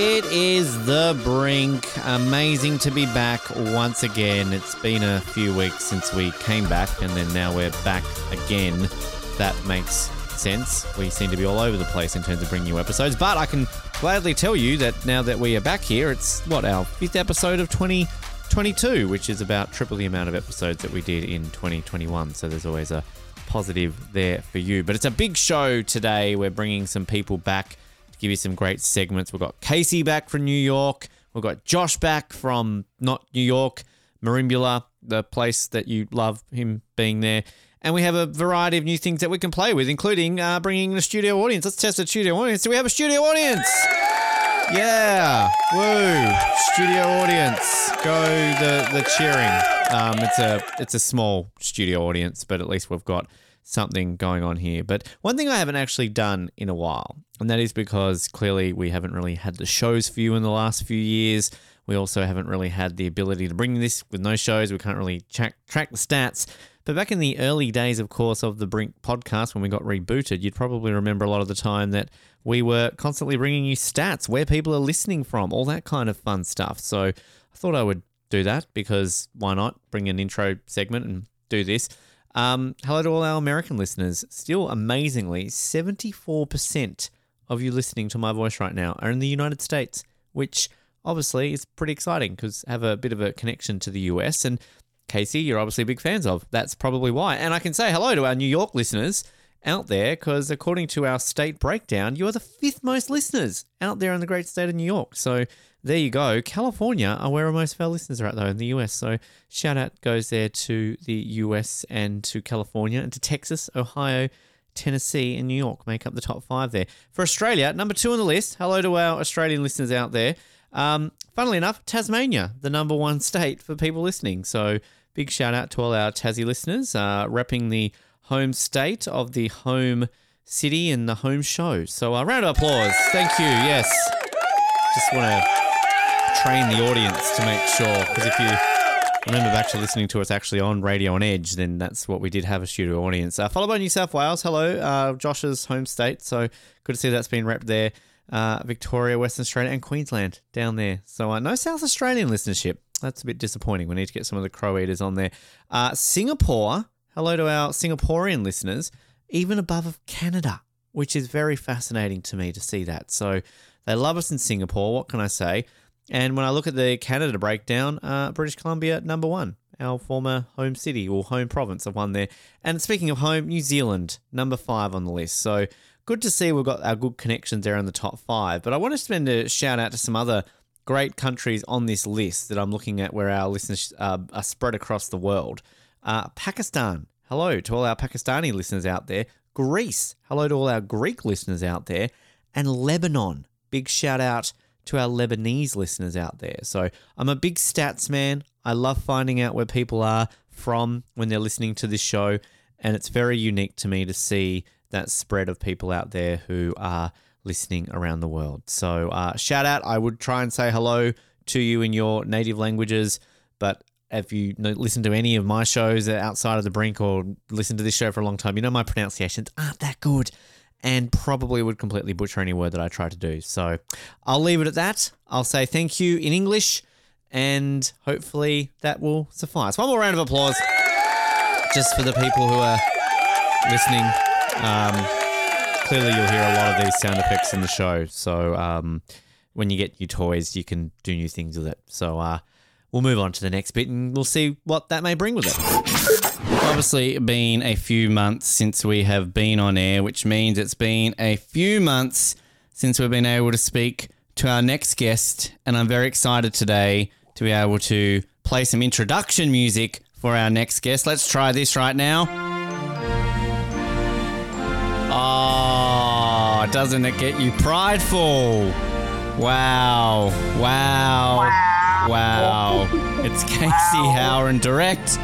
It is the brink. Amazing to be back once again. It's been a few weeks since we came back, and then now we're back again. That makes sense. We seem to be all over the place in terms of bringing you episodes, but I can gladly tell you that now that we are back here, it's what our fifth episode of 2022, which is about triple the amount of episodes that we did in 2021. So there's always a positive there for you. But it's a big show today. We're bringing some people back to give you some great segments. We've got Casey back from New York. We've got Josh back from not New York, Merimbula, the place that you love him being there. And we have a variety of new things that we can play with, including uh, bringing in a studio audience. Let's test a studio audience. Do we have a studio audience? Yeah, woo! Studio audience, go the the cheering. Um, it's a it's a small studio audience, but at least we've got something going on here. But one thing I haven't actually done in a while, and that is because clearly we haven't really had the shows for you in the last few years. We also haven't really had the ability to bring this with no shows. We can't really track track the stats. But back in the early days, of course, of the Brink podcast, when we got rebooted, you'd probably remember a lot of the time that we were constantly bringing you stats, where people are listening from, all that kind of fun stuff. So I thought I would do that because why not bring an intro segment and do this? Um, hello to all our American listeners. Still amazingly, 74% of you listening to my voice right now are in the United States, which obviously is pretty exciting because have a bit of a connection to the US. And Casey, you're obviously big fans of. That's probably why. And I can say hello to our New York listeners out there because according to our state breakdown, you are the fifth most listeners out there in the great state of New York. So there you go. California are where most of our listeners are at, though, in the US. So shout out goes there to the US and to California and to Texas, Ohio, Tennessee, and New York make up the top five there. For Australia, number two on the list. Hello to our Australian listeners out there. Um, funnily enough, Tasmania, the number one state for people listening. So big shout out to all our Tassie listeners, uh, repping the home state of the home city and the home show. So a round of applause. Thank you. Yes. Just want to train the audience to make sure, because if you remember back to listening to us actually on Radio on Edge, then that's what we did have a studio audience. Uh, followed by New South Wales. Hello, uh, Josh's home state. So good to see that's been repped there. Uh, Victoria, Western Australia, and Queensland down there. So uh, no South Australian listenership. That's a bit disappointing. We need to get some of the Crow Eaters on there. Uh, Singapore, hello to our Singaporean listeners, even above of Canada, which is very fascinating to me to see that. So they love us in Singapore. What can I say? And when I look at the Canada breakdown, uh, British Columbia number one, our former home city or home province of one there. And speaking of home, New Zealand number five on the list. So good to see we've got our good connections there in the top five. But I want to spend a shout out to some other great countries on this list that I'm looking at where our listeners uh, are spread across the world. Uh, Pakistan, hello to all our Pakistani listeners out there. Greece, hello to all our Greek listeners out there. And Lebanon, big shout out to our Lebanese listeners out there. So I'm a big stats man. I love finding out where people are from when they're listening to this show. And it's very unique to me to see that spread of people out there who are listening around the world. So, uh, shout out. I would try and say hello to you in your native languages, but if you listen to any of my shows outside of the brink or listen to this show for a long time, you know my pronunciations aren't that good and probably would completely butcher any word that I try to do. So I'll leave it at that. I'll say thank you in English and hopefully that will suffice. One more round of applause just for the people who are listening. Um, clearly you'll hear a lot of these sound effects in the show. So um, when you get new toys, you can do new things with it. So uh, we'll move on to the next bit and we'll see what that may bring with it. Obviously, been a few months since we have been on air, which means it's been a few months since we've been able to speak to our next guest. And I'm very excited today to be able to play some introduction music for our next guest. Let's try this right now. Oh, doesn't it get you prideful? Wow. Wow. Wow. It's Casey Howren direct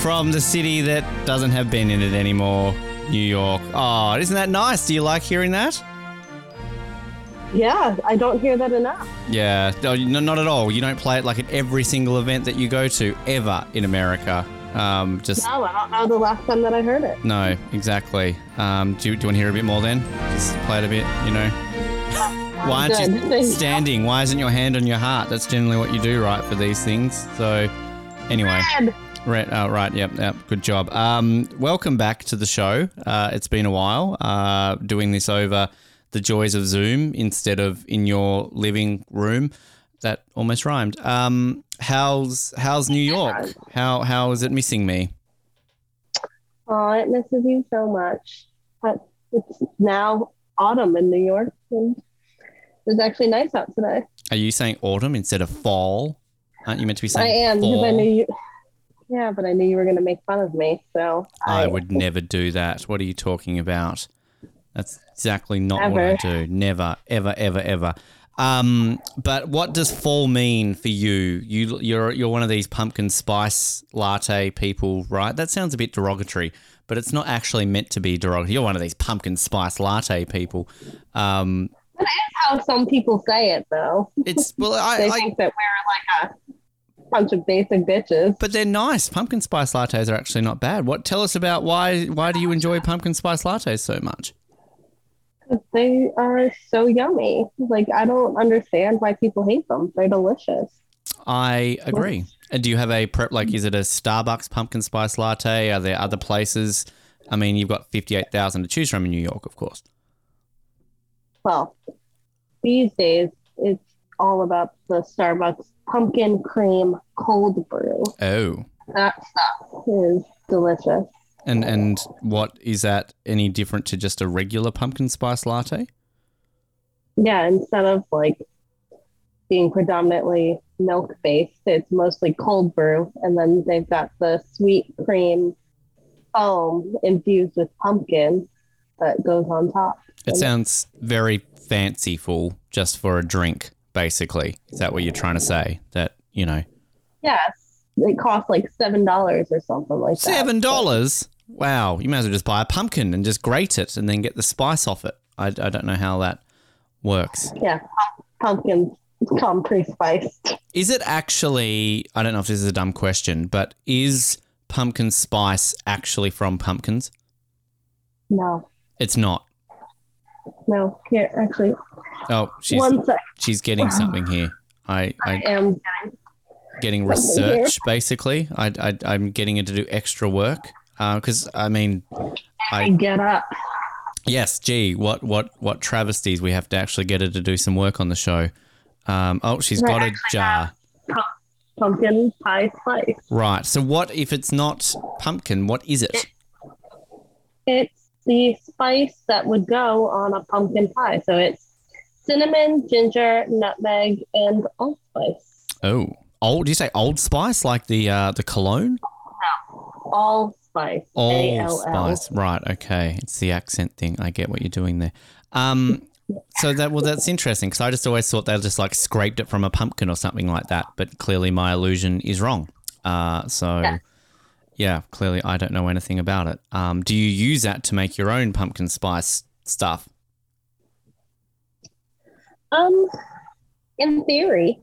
from the city that doesn't have Ben in it anymore, New York. Oh, isn't that nice? Do you like hearing that? Yeah, I don't hear that enough. Yeah, no, not at all. You don't play it like at every single event that you go to ever in America. Um, just no, I don't know the last time that I heard it. No, exactly. Um, do, you, do you want to hear a bit more then? Just play it a bit, you know. Why aren't Good. you you. standing? Why isn't your hand on your heart? That's generally what you do, right, for these things. So, anyway. Red. Right, oh, right, yep, yep, good job. Um, welcome back to the show. Uh, it's been a while uh, doing this over the joys of Zoom instead of in your living room. That almost rhymed. Um, how's how's New York? How how is it missing me? Oh, it misses you so much. But it's now autumn in New York, and it's actually nice out today. Are you saying autumn instead of fall? Aren't you meant to be I saying am fall? because I knew you. Yeah, but I knew you were going to make fun of me, so I would never do that. What are you talking about? That's exactly not what I Ever. do. Never, ever, ever, ever. Um, but what does fall mean for you? You you're you're one of these pumpkin spice latte people, right? That sounds a bit derogatory, but it's not actually meant to be derogatory. You're one of these pumpkin spice latte people. Um, That's how some people say it, though. it's well, I, They I think that we're like a bunch of basic bitches. but they're nice. Pumpkin spice lattes are actually not bad. What tell us about why why do you enjoy pumpkin spice lattes so much? They are so yummy. Like I don't understand why people hate them. They're delicious. I agree. And do you have a prep? Like, is it a Starbucks pumpkin spice latte? Are there other places? I mean, you've got fifty-eight thousand to choose from in New York, of course. Well, these days it's all about the Starbucks pumpkin cream cold brew. Oh, That stuff is delicious. and and what is that any different to just a regular pumpkin spice latte? Yeah, instead of like being predominantly milk based, it's mostly cold brew, and then they've got the sweet cream foam infused with pumpkin that goes on top. It sounds very fanciful, just for a drink. Basically, is that what you're trying to say? That you know, Yes, it costs like seven dollars or something like that. seven dollars. Wow, you might as well just buy a pumpkin and just grate it and then get the spice off it. I, I don't know how that works. Yeah, pumpkins come pre-spiced. Is it actually? I don't know if this is a dumb question, but is pumpkin spice actually from pumpkins? No, It's not. no, here actually. Oh, she's she's getting something here. I I I am getting something here. research basically. I, I I'm getting her to do extra work because I mean, I I get up. yes, gee, what what what travesties we have to actually get her to do some work on the show. Um, oh, she's got a jar. Pumpkin pie spice. Right. So what if it's not pumpkin? What is it? It's the spice that would go on a pumpkin pie. So it's cinnamon, ginger, nutmeg, and allspice. Oh, old. Do you say old spice like the uh, the cologne? Allspice. Old A-L-L. spice. Right. Okay. It's the accent thing. I get what you're doing there. Um. So that well, that's interesting because I just always thought they just like scraped it from a pumpkin or something like that. But clearly, my illusion is wrong. Uh. So. Yeah. Yeah, clearly I don't know anything about it. Um, do you use that to make your own pumpkin spice stuff? Um, in theory,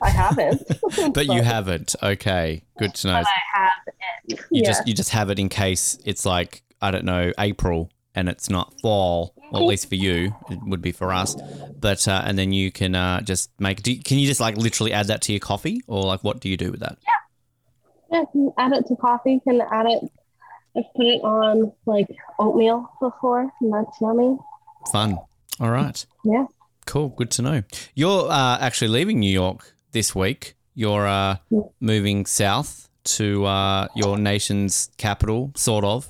I haven't. But you haven't. Okay, good to know. But I have it. You yeah. just you just have it in case it's like I don't know April and it's not fall. Well, at least for you, it would be for us. But uh, and then you can uh, just make. Do you, can you just like literally add that to your coffee, or like what do you do with that? Yeah, yeah, can add it to coffee. Can add it. I've put it on like oatmeal before, and that's yummy. Fun. All right. Yeah. Cool. Good to know. You're uh, actually leaving New York this week. You're uh, moving south to uh, your nation's capital, sort of.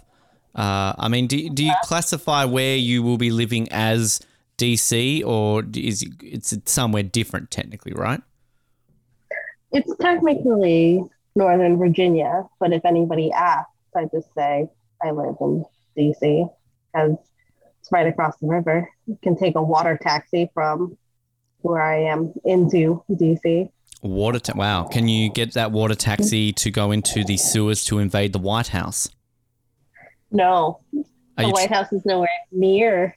Uh, I mean, do, do you classify where you will be living as DC, or is it- it's somewhere different technically, right? It's technically Northern Virginia, but if anybody asks, I just say I live in DC because right across the river. You can take a water taxi from where I am into DC. Water. Ta- wow. Can you get that water taxi to go into the sewers to invade the White House? No, Are the White House is nowhere near.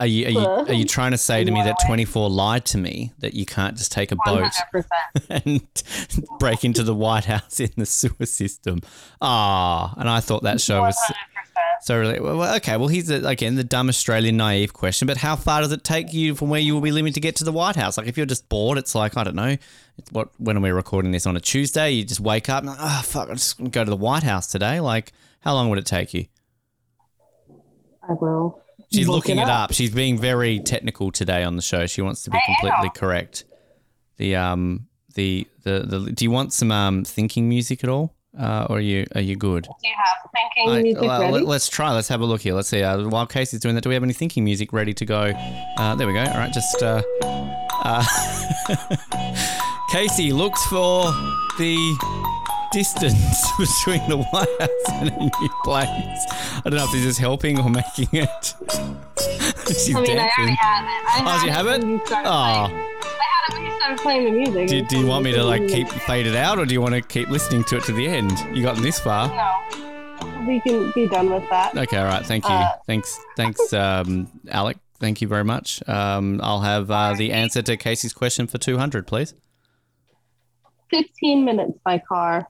are you are you are you trying to say to me that 24 lied to me that you can't just take a boat 100%. and break into the White House in the sewer system. Ah, and I thought that show was So really, well, okay. Well, here's the, again the dumb Australian naive question. But how far does it take you from where you will be living to get to the White House? Like, if you're just bored, it's like I don't know. It's what when are we recording this on a Tuesday? You just wake up and like, oh fuck, I'm just gonna go to the White House today. Like, how long would it take you? I will. She's look looking it up. She's being very technical today on the show. She wants to be I completely am. correct. The um the, the the do you want some um thinking music at all? Uh, or are you are you good? Do you have thinking music well, ready? let, us try. Let's have a look here. Let's see. Uh, while Casey's doing that, do we have any thinking music ready to go? Uh, there we go. All right, just uh, uh, Casey looks for the distance between the White House and a new place. I don't know if this is helping or making it. She's I mean, I already have it. I Oh, you have it? Oh. Started playing the music. Do, do you want me to like keep fade it out, or do you want to keep listening to it to the end? You gotten this far. No. We can be done with that. Okay, all right. Thank you. Uh, thanks, thanks, um, Alec. Thank you very much. Um, I'll have uh, the answer to Casey's question for two hundred, please. 15 minutes by car.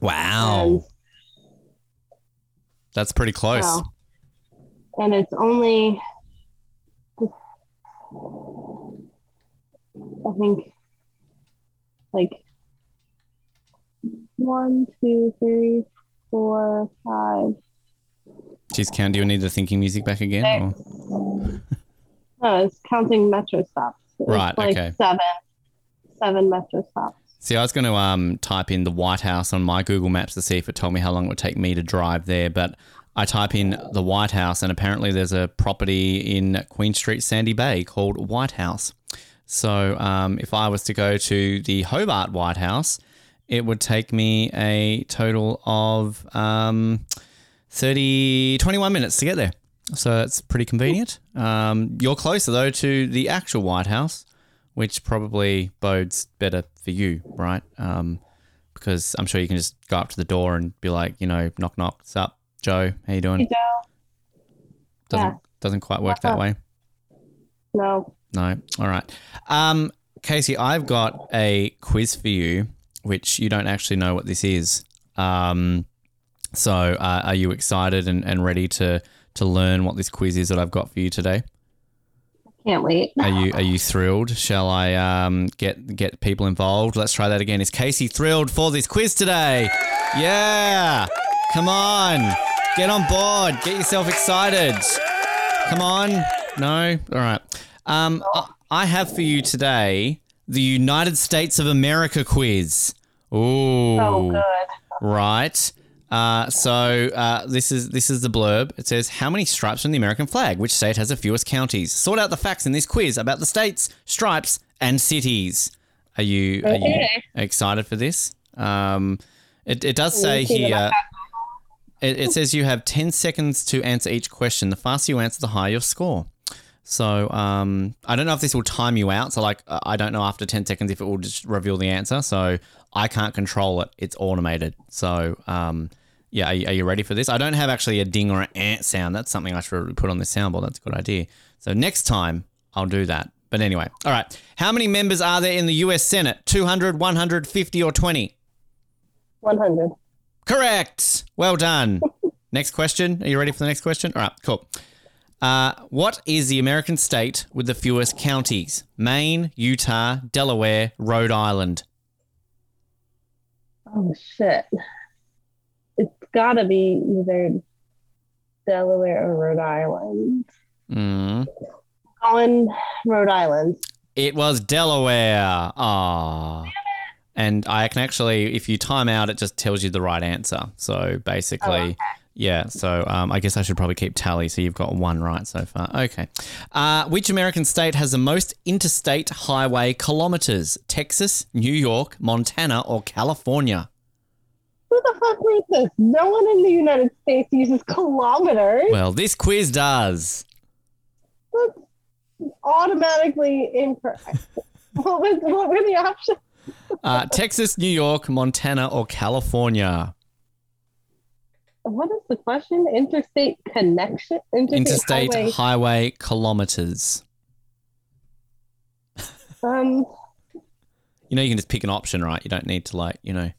Wow, And, that's pretty close. wow. and it's only, I think, like one, two, three, four, five. Jeez, Count, do you need the thinking music back again? No, it's counting metro stops. It's Right, Like okay. seven, seven metro stops. See, I was going to um, type in the White House on my Google Maps to see if it told me how long it would take me to drive there, but I type in the White House, and apparently there's a property in Queen Street, Sandy Bay called White House. So um, if I was to go to the Hobart White House, it would take me a total of um, 30, 21 minutes to get there. So it's pretty convenient. Um, you're closer, though, to the actual White House which probably bodes better for you, right? Um, because I'm sure you can just go up to the door and be like, you know, knock knock, what's up, Joe? How you Hey, doing? Joe. Doesn't Yeah. doesn't quite work that way. No. No. All right. Um, Casey, I've got a quiz for you, which you don't actually know what this is. Um, so uh, are you excited and, and ready to to learn what this quiz is that I've got for you today? I can't wait. Are you are you thrilled? Shall I um, get get people involved? Let's try that again. Is Casey thrilled for this quiz today? Yeah! Come on, get on board. Get yourself excited. Come on. No. All right. Um, I- have for you today the United States of America quiz. Ooh. Oh, good. Right. Uh, so uh, this is this is the blurb. It says, "How many stripes on the American flag? Which state has the fewest counties? Sort out the facts in this quiz about the states, stripes, and cities." Are you are you excited for this? Um, it it does say me see what I here. It, it says you have ten seconds to answer each question. The faster you answer, the higher your score. So um, I don't know if this will time you out. So like uh, I don't know after ten seconds if it will just reveal the answer. So I can't control it. It's automated. So um, yeah, are you, are you ready for this? I don't have actually a ding or an ant sound. That's something I should put on this soundboard. That's a good idea. So next time I'll do that. But anyway, all right. How many members are there in the U.S. Senate? 200, 150, or 20? 100. Correct. Well done. next question. Are you ready for the next question? All right, cool. Uh, what is the American state with the fewest counties? Maine, Utah, Delaware, Rhode Island. Oh, shit. It's got to be either Delaware or Rhode Island. Mm. Going Rhode Island. It was Delaware. Ah. And I can actually, if you time out, it just tells you the right answer. So basically, Oh, okay. Yeah. So um, I guess I should probably keep tally. So you've got one right so far. Okay. Uh, which American state has the most interstate highway kilometers? Texas, New York, Montana, or California? Who the fuck wrote this? No one in the United States uses kilometers. Well, this quiz does. That's automatically incorrect. what, was, what were the options? Uh, Texas, New York, Montana, or California? What is the question? Interstate connection? Interstate, Interstate highway. highway kilometers. Um, You know, you can just pick an option, right? You don't need to, like, you know.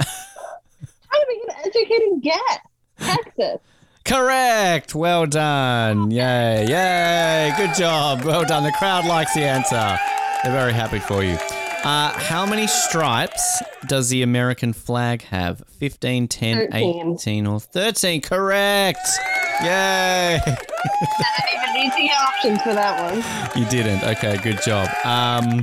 how to make an educated guess? Texas. Correct. Well done. Yay. Yay. Good job. Well done. The crowd likes the answer. They're very happy for you. Uh, how many stripes does the American flag have? 15, 10, 13. 18, or 13? Correct. Yay. I didn't even need to get options for that one. You didn't. Okay, good job. Um,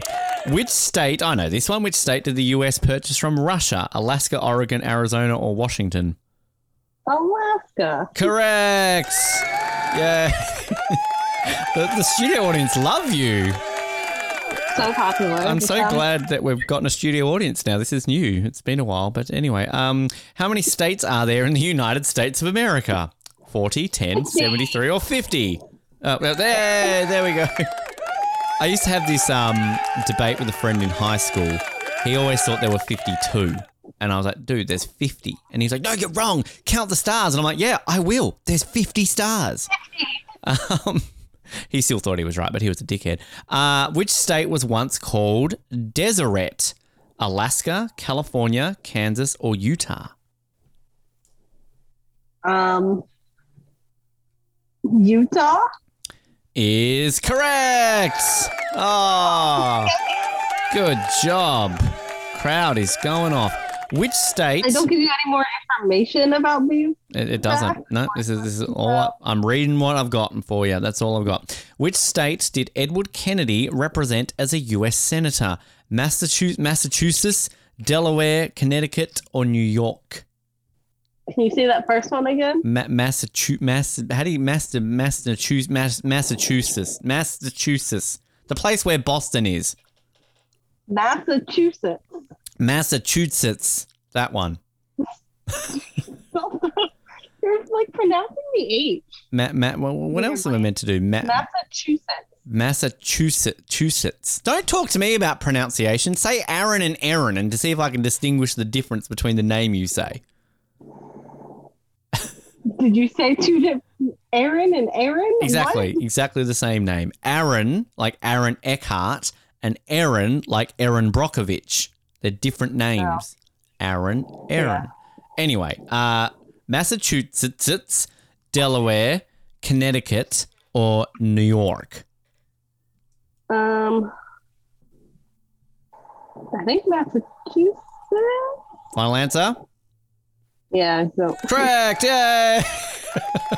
which state, I know this one, which state did the US purchase from Russia? Alaska, Oregon, Arizona, or Washington? Alaska. Correct. Yeah. the, the studio audience love you. So popular. I'm so glad that we've gotten a studio audience now. This is new. It's been a while, but anyway, um, how many states are there in the United States of America? 40, 10, 73, or 50? Oh, well, there, there we go. I used to have this um, debate with a friend in high school. He always thought there were 52. And I was like, dude, there's 50. And he's like, no, you're wrong. Count the stars. And I'm like, yeah, I will. There's 50 stars. Um, he still thought he was right, but he was a dickhead. Uh, which state was once called Deseret? Alaska, California, Kansas, or Utah? Um, Utah. Is correct. Oh, good job. Crowd is going off. Which state? I don't give you any more information about me. It, it doesn't. No, this is this is all. I, I'm reading what I've gotten for you. That's all I've got. Which state did Edward Kennedy represent as a U.S. senator? Massachusetts, Massachusetts, Delaware, Connecticut, or New York? Can you say that first one again? Ma- Massachusetts. Mass, how do you Master Massachusetts? Mass, Massachusetts. Massachusetts. The place where Boston is. Massachusetts. Massachusetts. That one. You're like pronouncing the H. Ma- ma- well, what else am I meant to do? Ma- Massachusetts. Massachusetts. Don't talk to me about pronunciation. Say Aaron and Aaron and to see if I can distinguish the difference between the name you say. Did you say two different Aaron and Aaron? Exactly. Exactly the same name. Aaron, like Aaron Eckhart, and Aaron, like Erin Brockovich. They're different names. Aaron, Aaron. Anyway, uh, Massachusetts, Delaware, Connecticut, or New York? Um, I think Massachusetts. Final answer? Yeah. So Correct. Yay.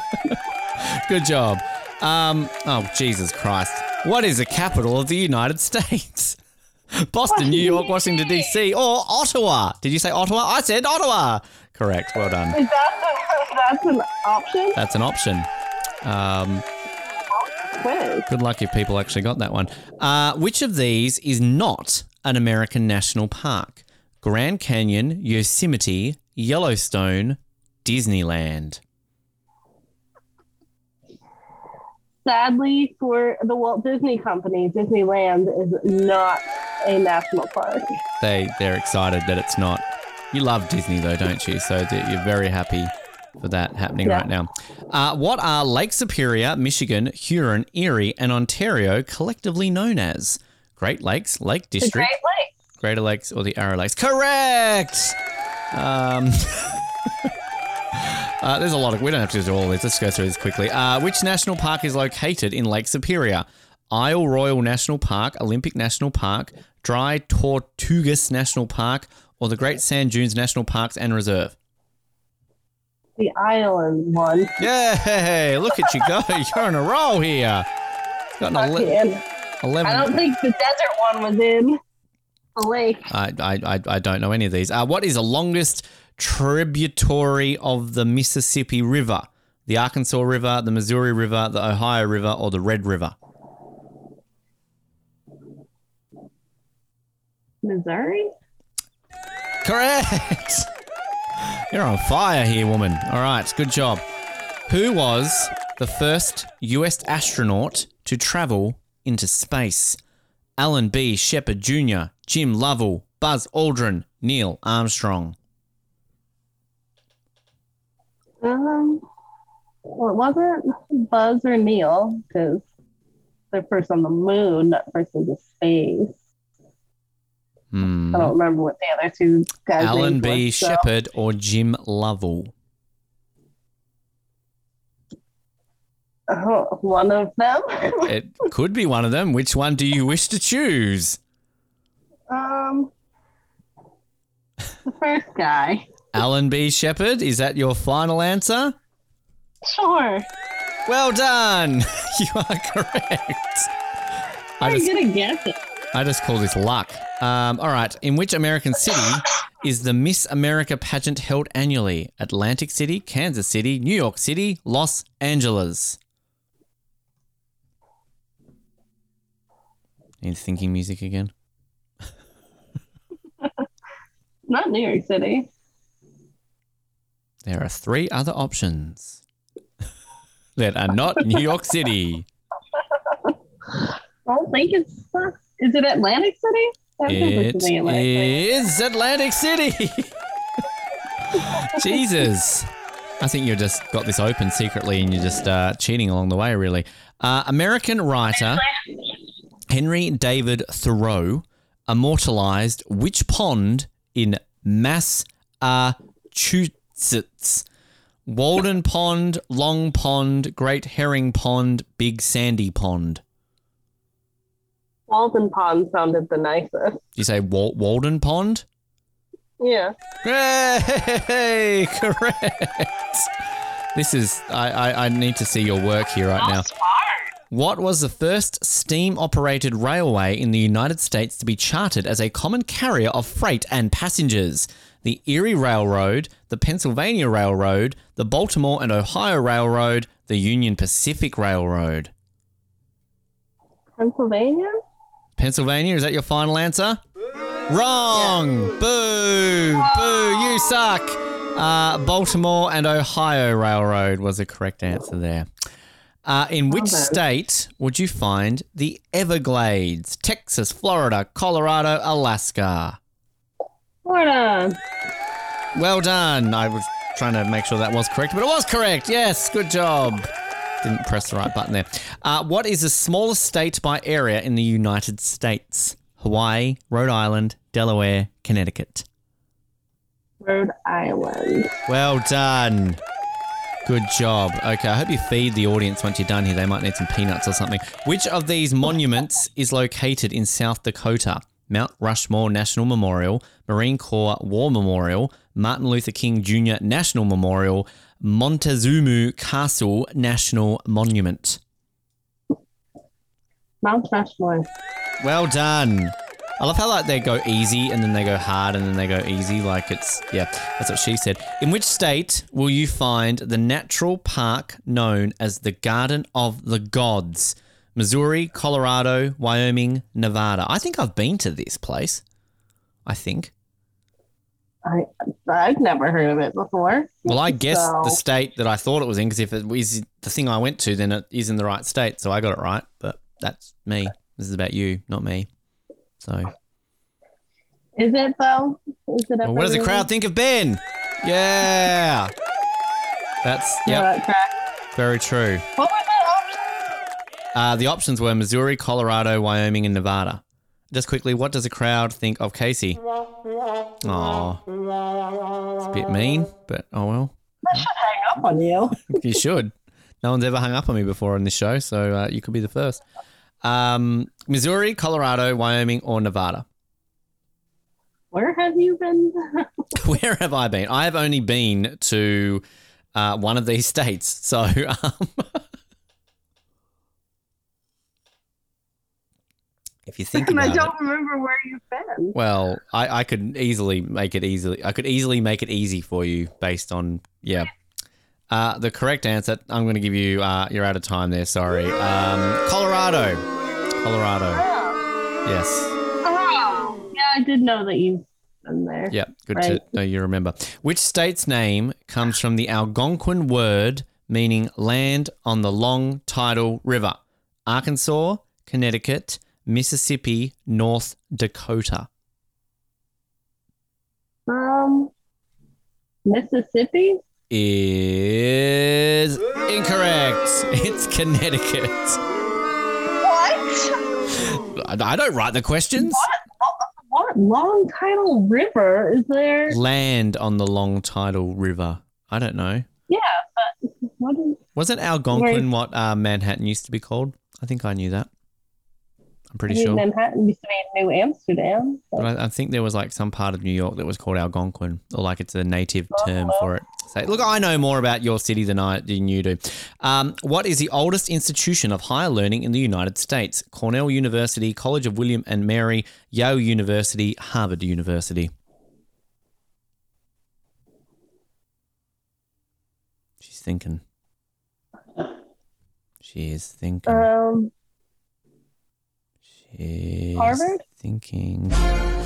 Good job. Um, oh, Jesus Christ. What is the capital of the United States? Boston, New York, Washington, D.C., or Ottawa? Did you say Ottawa? I said Ottawa. Correct. Well done. is that that's an option? That's an option. Um, good luck if people actually got that one. Uh, which of these is not an American national park? Grand Canyon, Yosemite, Yellowstone, Disneyland. Sadly, for the Walt Disney Company, Disneyland is not a national park. They they're excited that it's not. You love Disney though, don't you? So you're very happy for that happening Yeah. right now. Uh, what are Lake Superior, Michigan, Huron, Erie, and Ontario collectively known as? Great Lakes, Lake The District, Great Lakes. Greater Lakes, or the Arrow Lakes? Correct. Um, uh, there's a lot of. We don't have to do all of this. Let's go through this quickly. Uh, which national park is located in Lake Superior? Isle Royale National Park, Olympic National Park, Dry Tortugas National Park, or the Great Sand Dunes National Parks and Reserve? The island one. Yay! Look at you go. You're on a roll here. Got an ele- 11. I don't think the desert one was in the lake. I, I, I, I don't know any of these. Uh, what is the longest tributary of the Mississippi River? The Arkansas River, the Missouri River, the Ohio River, or the Red River? Missouri? Correct. You're on fire here, woman. All right, good job. Who was the first US astronaut to travel into space? Alan B. Shepard Jr., Jim Lovell, Buzz Aldrin, Neil Armstrong. Um, well, it wasn't Buzz or Neil because they're first on the moon, not first into space. Hmm. I don't remember what the other two guys. Alan B. so- Shepard or Jim Lovell? Oh, one of them. It could be one of them. Which one do you wish to choose? um, the first guy. Alan B. Shepard, is that your final answer? Sure. Well done. you are correct. I I'm just, gonna guess it. I just call this luck. Um, all right. In which American city is the Miss America pageant held annually? Atlantic City, Kansas City, New York City, Los Angeles. Need thinking music again. Not New York City. There are three other options that are not New York City. I don't think it's. Is it Atlantic City? It Atlantic is Atlantic City. Jesus. I think you just got this open secretly and you're just uh, cheating along the way, really. Uh, American writer Henry David Thoreau immortalized which pond in Massachusetts? Walden Pond, Long Pond, Great Herring Pond, Big Sandy Pond. Walden Pond sounded the nicest. You say Wal- Walden Pond? Yeah. Hey, correct. This is I, I I need to see your work here right now. What was the first steam-operated railway in the United States to be chartered as a common carrier of freight and passengers? The Erie Railroad, the Pennsylvania Railroad, the Baltimore and Ohio Railroad, the Union Pacific Railroad. Pennsylvania? Pennsylvania, is that your final answer? Wrong! Boo! Boo! You suck! Uh, Baltimore and Ohio Railroad was the correct answer there. Uh, in which state would you find the Everglades? Texas, Florida, Colorado, Alaska. Florida. Well done. I was trying to make sure that was correct, but it was correct. Yes, good job. Didn't press the right button there. Uh, what is the smallest state by area in the United States? Hawaii, Rhode Island, Delaware, Connecticut. Rhode Island. Well done. Good job. Okay, I hope you feed the audience once you're done here. They might need some peanuts or something. Which of these monuments is located in South Dakota? Mount Rushmore National Memorial, Marine Corps War Memorial, Martin Luther King Jr. National Memorial, Montezuma Castle National Monument. Mount Rushmore. Well done. I love how like they go easy and then they go hard and then they go easy. Like it's yeah, that's what she said. In which state will you find the natural park known as the Garden of the Gods? Missouri, Colorado, Wyoming, Nevada. I think I've been to this place. I think. I I've never heard of it before. Well, I guess So- the state that I thought it was in, because if it was the thing I went to, then it is in the right state. So I got it right. But that's me. This is about you, not me. So. Is it though? Is it? Well, what does the crowd think of Ben? Yeah. That's. Yeah, yep, that track. very true. What was that Uh, the options were Missouri, Colorado, Wyoming, and Nevada. Just quickly, what does the crowd think of Casey? Oh, It's a bit mean, but oh well. I should hang up on you. You should. No one's ever hung up on me before on this show, so uh, you could be the first. Um, Missouri, Colorado, Wyoming, or Nevada? Where have you been? Where have I been? I have only been to uh, one of these states. So, um, if you think and I about it, don't remember where you've been. well, I, I could easily make it easily. I could easily make it easy for you based on yeah. Uh, the correct answer. I'm going to give you. Uh, you're out of time there. Sorry. Um, Colorado. Colorado. Yes. Oh, yeah, I did know that you've been there. Yeah, good Right. to know you remember. Which state's name comes from the Algonquin word meaning land on the long tidal river? Arkansas, Connecticut, Mississippi, North Dakota. Um, Mississippi. Is incorrect. It's Connecticut. What? I I don't write the questions. What long tidal river is there? Land on the long tidal river. I don't know. Yeah, but What is, Wasn't Algonquin what uh, Manhattan used to be called? I think I knew that. I'm I pretty mean, sure. Manhattan used to be New Amsterdam. But I, I think there was like some part of New York that was called Algonquin, or like it's a native term for it. So, look, I know more about your city than I than you do. Um, what is the oldest institution of higher learning in the United States? Cornell University, College of William and Mary, Yale University, Harvard University. She's thinking. She is thinking. Um, She's Harvard? thinking.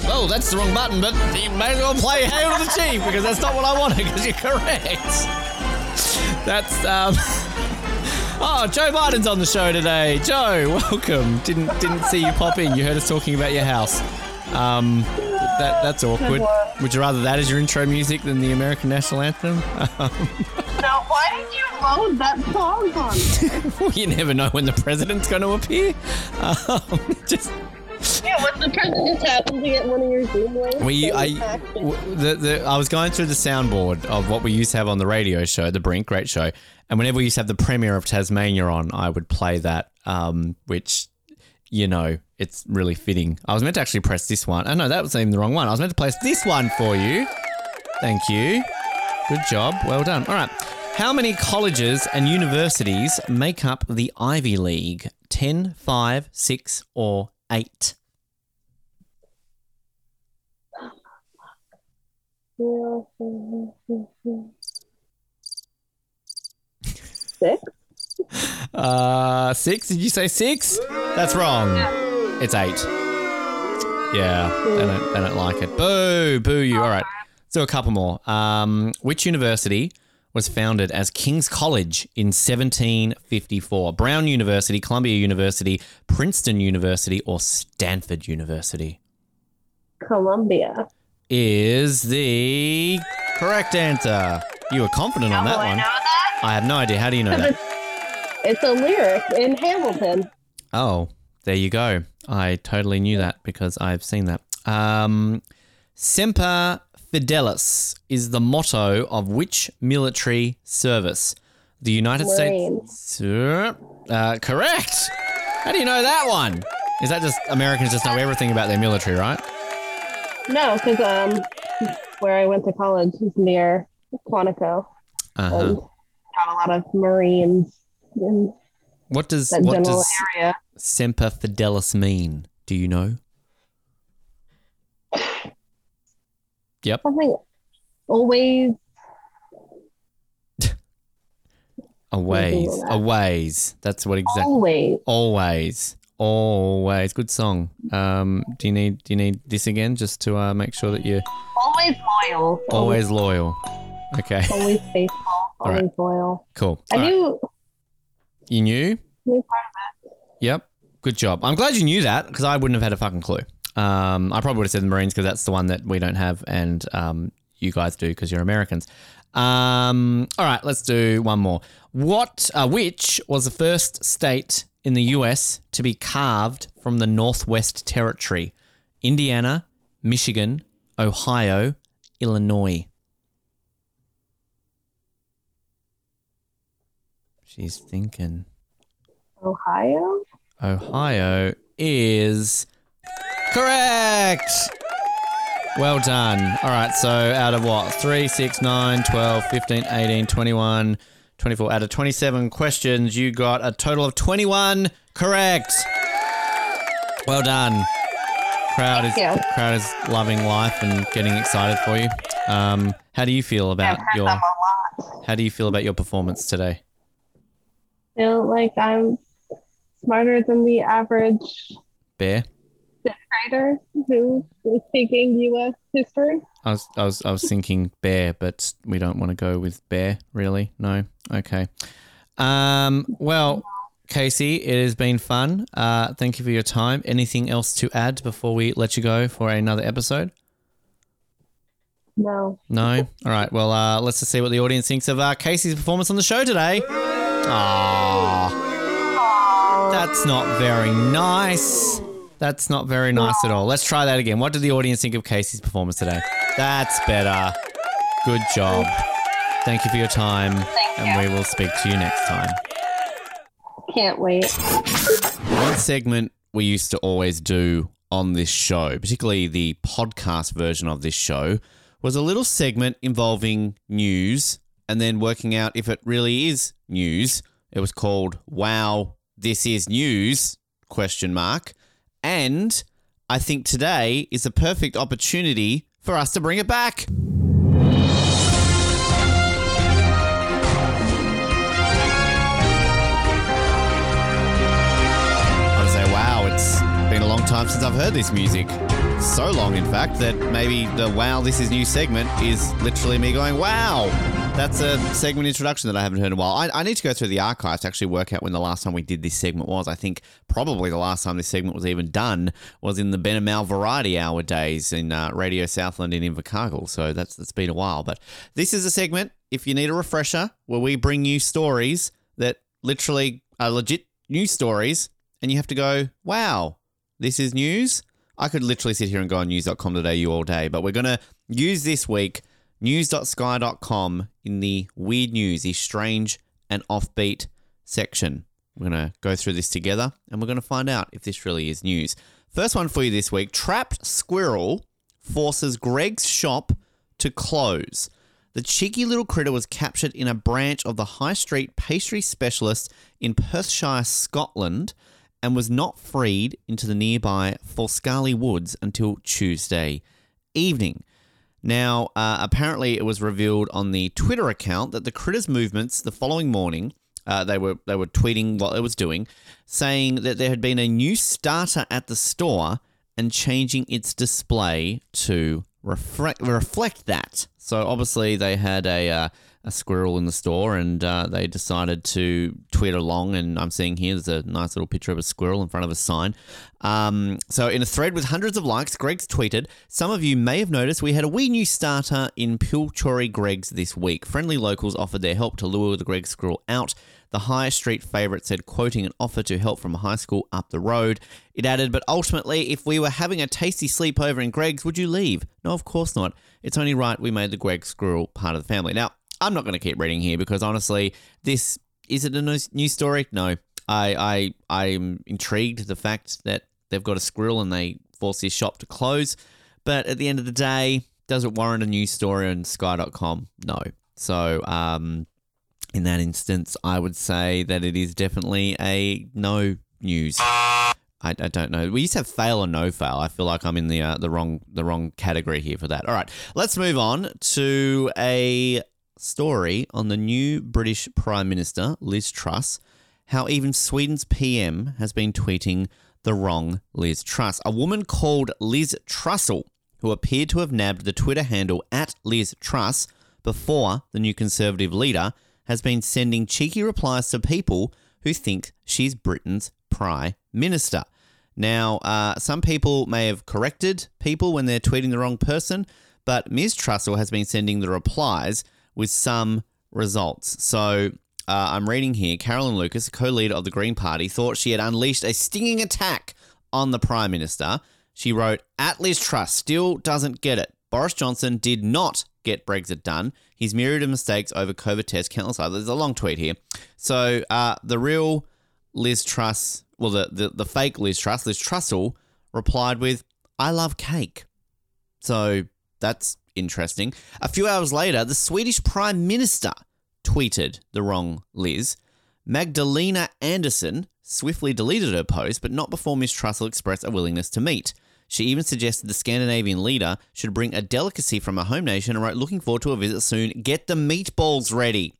Oh, that's the wrong button, but you may as well play Hail to the Chief because that's not what I wanted because you're correct. That's, um. Oh, Joe Biden's on the show today. Joe, welcome. Didn't didn't see you pop in. You heard us talking about your house. Um, that that's awkward. Would you rather that as your intro music than the American national anthem? now, why did you load that song on? you never know when the president's going to appear. Um, just yeah, what the president just happened to get one of your Zoom links? We, I, hacked it. w- the, the, I was going through the soundboard of what we used to have on the radio show, the Brink, great show. And whenever we used to have the premier of Tasmania on, I would play that, um, which, you know, it's really fitting. I was meant to actually press this one. Oh, no, that was even the wrong one. I was meant to press this one for you. Thank you. Good job. Well done. All right. How many colleges and universities make up the Ivy League? 10, 5, 6, or 8? Six? Uh, six? Did you say six? That's wrong. It's eight. Yeah, they don't, they don't like it. Boo, boo you. All right. Let's do a couple more. Um, which university was founded as King's College in 1754? Brown University, Columbia University, Princeton University, or Stanford University? Columbia. Is the correct answer. You were confident on that one. I have no idea. How do you know that? It's a lyric in Hamilton. Oh, there you go. I totally knew that because I've seen that. Um, Semper Fidelis is the motto of which military service? The United. States. Uh, correct. How do you know that one? Is that just Americans just know everything about their military, right? No, because um, where I went to college is near Quantico, Uh huh. and got a lot of Marines in What does that what does area. Semper Fidelis mean? Do you know? Yep. Something always A ways. A ways. That's what exactly. always Always, always good song. Um, do you need do you need this again just to uh, make sure that you're always loyal. always loyal? Okay, always faithful. All right. Always loyal. cool. I All right. You knew? knew Yep. Good job. I'm glad you knew that because I wouldn't have had a fucking clue. Um, I probably would have said the Marines because that's the one that we don't have, and um, you guys do because you're Americans. Um, all right, let's do one more. What, uh, which was the first state in the U.S. to be carved from the Northwest Territory? Indiana, Michigan, Ohio, Illinois. She's thinking. Ohio. Ohio is correct. Well done. All right, so out of what? 3, 6, 9, 12, 15, 18, 21, 24. Out of 27 questions, you got a total of 21 correct. Well done. Crowd is crowd is loving life and getting excited for you. Um, how do you feel about your them a lot. How do you feel about your performance today? Feel like I'm smarter than the average Bear? grader who is taking U.S. history. I was, I was, I was thinking bear, but we don't want to go with bear, really. No. Okay. Um. Well, Casey, it has been fun. Uh, thank you for your time. Anything else to add before we let you go for another episode? No. No. All right. Well, uh, let's just see what the audience thinks of uh, Casey's performance on the show today. Aww. That's not very nice. That's not very nice at all. Let's try that again. What did the audience think of Casey's performance today? That's better. Good job. Thank you for your time. Thank and we will speak to you next time. Can't wait. One segment we used to always do on this show, particularly the podcast version of this show, was a little segment involving news and then working out if it really is news. It was called Wow, this is news question mark. And I think today is a perfect opportunity for us to bring it back. I say, wow, it's been a long time since I've heard this music. So long, in fact, that maybe the wow, this is new segment is literally me going, wow. That's a segment introduction that I haven't heard in a while. I, I need to go through the archives to actually work out when the last time we did this segment was. I think probably the last time this segment was even done was in the Ben and Mal Variety Hour days in uh, Radio Southland in Invercargill. So that's that's been a while. But this is a segment, if you need a refresher, where we bring you stories that literally are legit news stories, and you have to go, wow, this is news. I could literally sit here and go on news.com.au all day, but we're going to use this week news.sky.com in the weird news, the strange and offbeat section. We're going to go through this together and we're going to find out if this really is news. First one for you this week Trapped squirrel forces Greggs shop to close. The cheeky little critter was captured in a branch of the high street pastry specialist in Perthshire, Scotland, and was not freed into the nearby Faskally Woods until Tuesday evening. Now, uh, apparently, it was revealed on the Twitter account that the Critters movements the following morning. Uh, they were they were tweeting what it was doing, saying that there had been a new starter at the store and changing its display to reflect reflect that. So obviously they had a uh, a squirrel in the store, and uh, they decided to tweet along. And I'm seeing here there's a nice little picture of a squirrel in front of a sign. Um, so, in a thread with hundreds of likes, Greggs tweeted, Some of you may have noticed we had a wee new starter in Pitlochry Greggs this week. Friendly locals offered their help to lure the Greg squirrel out. The high street favourite said, quoting an offer to help from a high school up the road. It added, But ultimately, if we were having a tasty sleepover in Greggs, would you leave? No, of course not. It's only right we made the Greg squirrel part of the family. Now, I'm not going to keep reading here because honestly, this is it a news story? No. I I I'm intrigued the fact that they've got a squirrel and they force this shop to close, but at the end of the day, does it warrant a news story on Sky.com? No. So um, in that instance, I would say that it is definitely a no news. I, I don't know. We used to have fail or no fail. I feel like I'm in the uh, the wrong the wrong category here for that. All right, let's move on to a story on the new British Prime Minister, Liz Truss, how even Sweden's PM has been tweeting the wrong Liz Truss. A woman called Liz Trussell, who appeared to have nabbed the Twitter handle at Liz Truss before the new Conservative leader, has been sending cheeky replies to people who think she's Britain's Prime Minister. Now, uh, some people may have corrected people when they're tweeting the wrong person, but Ms. Trussell has been sending the replies with some results. So uh, I'm reading here Caroline Lucas, co leader of the Green Party, thought she had unleashed a stinging attack on the Prime Minister. She wrote, At Liz Truss still doesn't get it. Boris Johnson did not get Brexit done. He's myriad of mistakes over COVID tests, countless others. There's a long tweet here. So uh, the real Liz Truss, well, the, the, the fake Liz Truss, Liz Trussell, replied with, I love cake. So that's interesting. A few hours later, the Swedish Prime Minister tweeted the wrong Liz. Magdalena Andersson swiftly deleted her post, but not before Miss Trussell expressed a willingness to meet. She even suggested the Scandinavian leader should bring a delicacy from her home nation and wrote, looking forward to a visit soon. Get the meatballs ready.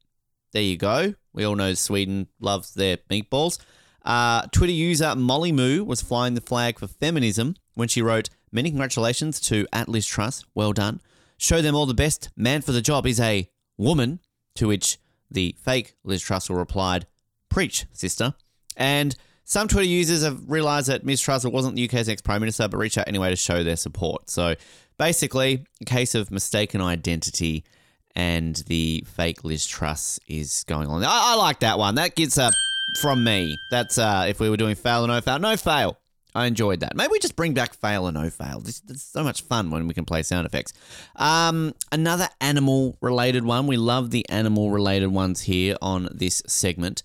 There you go. We all know Sweden loves their meatballs. Uh, Twitter user Molly Moo was flying the flag for feminism when she wrote, Many congratulations to at Liz Truss. Well done. Show them all the best. Man for the job is a woman. To which the fake Liz Trussell replied, Preach, sister. And some Twitter users have realised that Ms. Trussell wasn't the UK's next Prime Minister, but reached out anyway to show their support. So basically, a case of mistaken identity and the fake Liz Truss is going on. I, I like that one. That gets up from me. That's uh, if we were doing fail or no fail. No fail. I enjoyed that. Maybe we just bring back fail or no fail. This, this is so much fun when we can play sound effects. Um, another animal related one. We love the animal related ones here on this segment.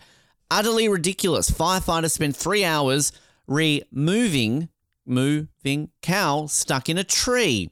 Utterly ridiculous. Firefighters spent three hours removing moving cow stuck in a tree.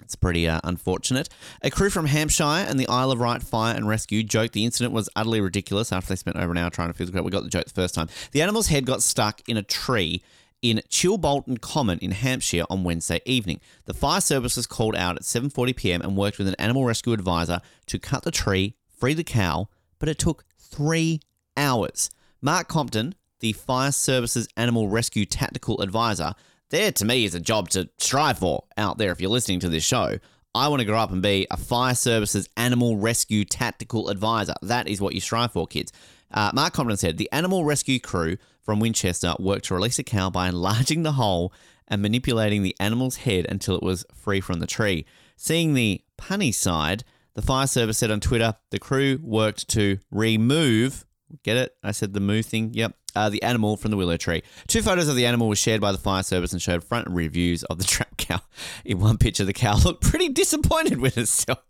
It's pretty uh, unfortunate. A crew from Hampshire and the Isle of Wight Fire and Rescue joked the incident was utterly ridiculous after they spent over an hour trying to figure out. We got the joke the first time. The animal's head got stuck in a tree in Chilbolton Common in Hampshire on Wednesday evening. The fire service was called out at 7:40 p.m. and worked with an animal rescue advisor to cut the tree, free the cow, but it took 3 hours. Mark Compton, the fire service's animal rescue tactical advisor, there to me is a job to strive for out there if you're listening to this show. I want to grow up and be a fire services animal rescue tactical advisor. That is what you strive for, kids. Uh, Mark Compton said the animal rescue crew from Winchester worked to release a cow by enlarging the hole and manipulating the animal's head until it was free from the tree. Seeing the punny side, the fire service said on Twitter the crew worked to remove. Get it? I said the moo thing. Yep uh, the animal from the willow tree. Two photos of the animal were shared by the fire service and showed front rear views of the trap cow. In one picture, the cow looked pretty disappointed with itself.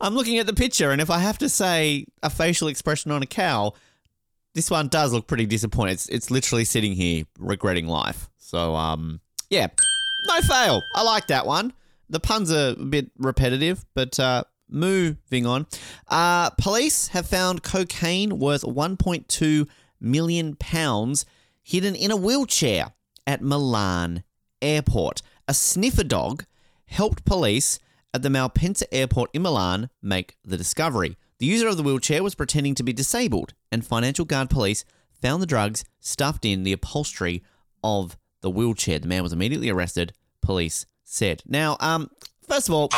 I'm looking at the picture, and if I have to say a facial expression on a cow, this one does look pretty disappointed. It's, it's literally sitting here regretting life. So, um, yeah, no fail. I like that one. The puns are a bit repetitive, but uh, moving on. Uh, police have found cocaine worth 1.2 million pounds hidden in a wheelchair at Milan airport. A sniffer dog helped police at the Malpensa airport in Milan make the discovery. The user of the wheelchair was pretending to be disabled, and Financial Guard police found the drugs stuffed in the upholstery of the wheelchair. The man was immediately arrested, police said. Now, um, first of all,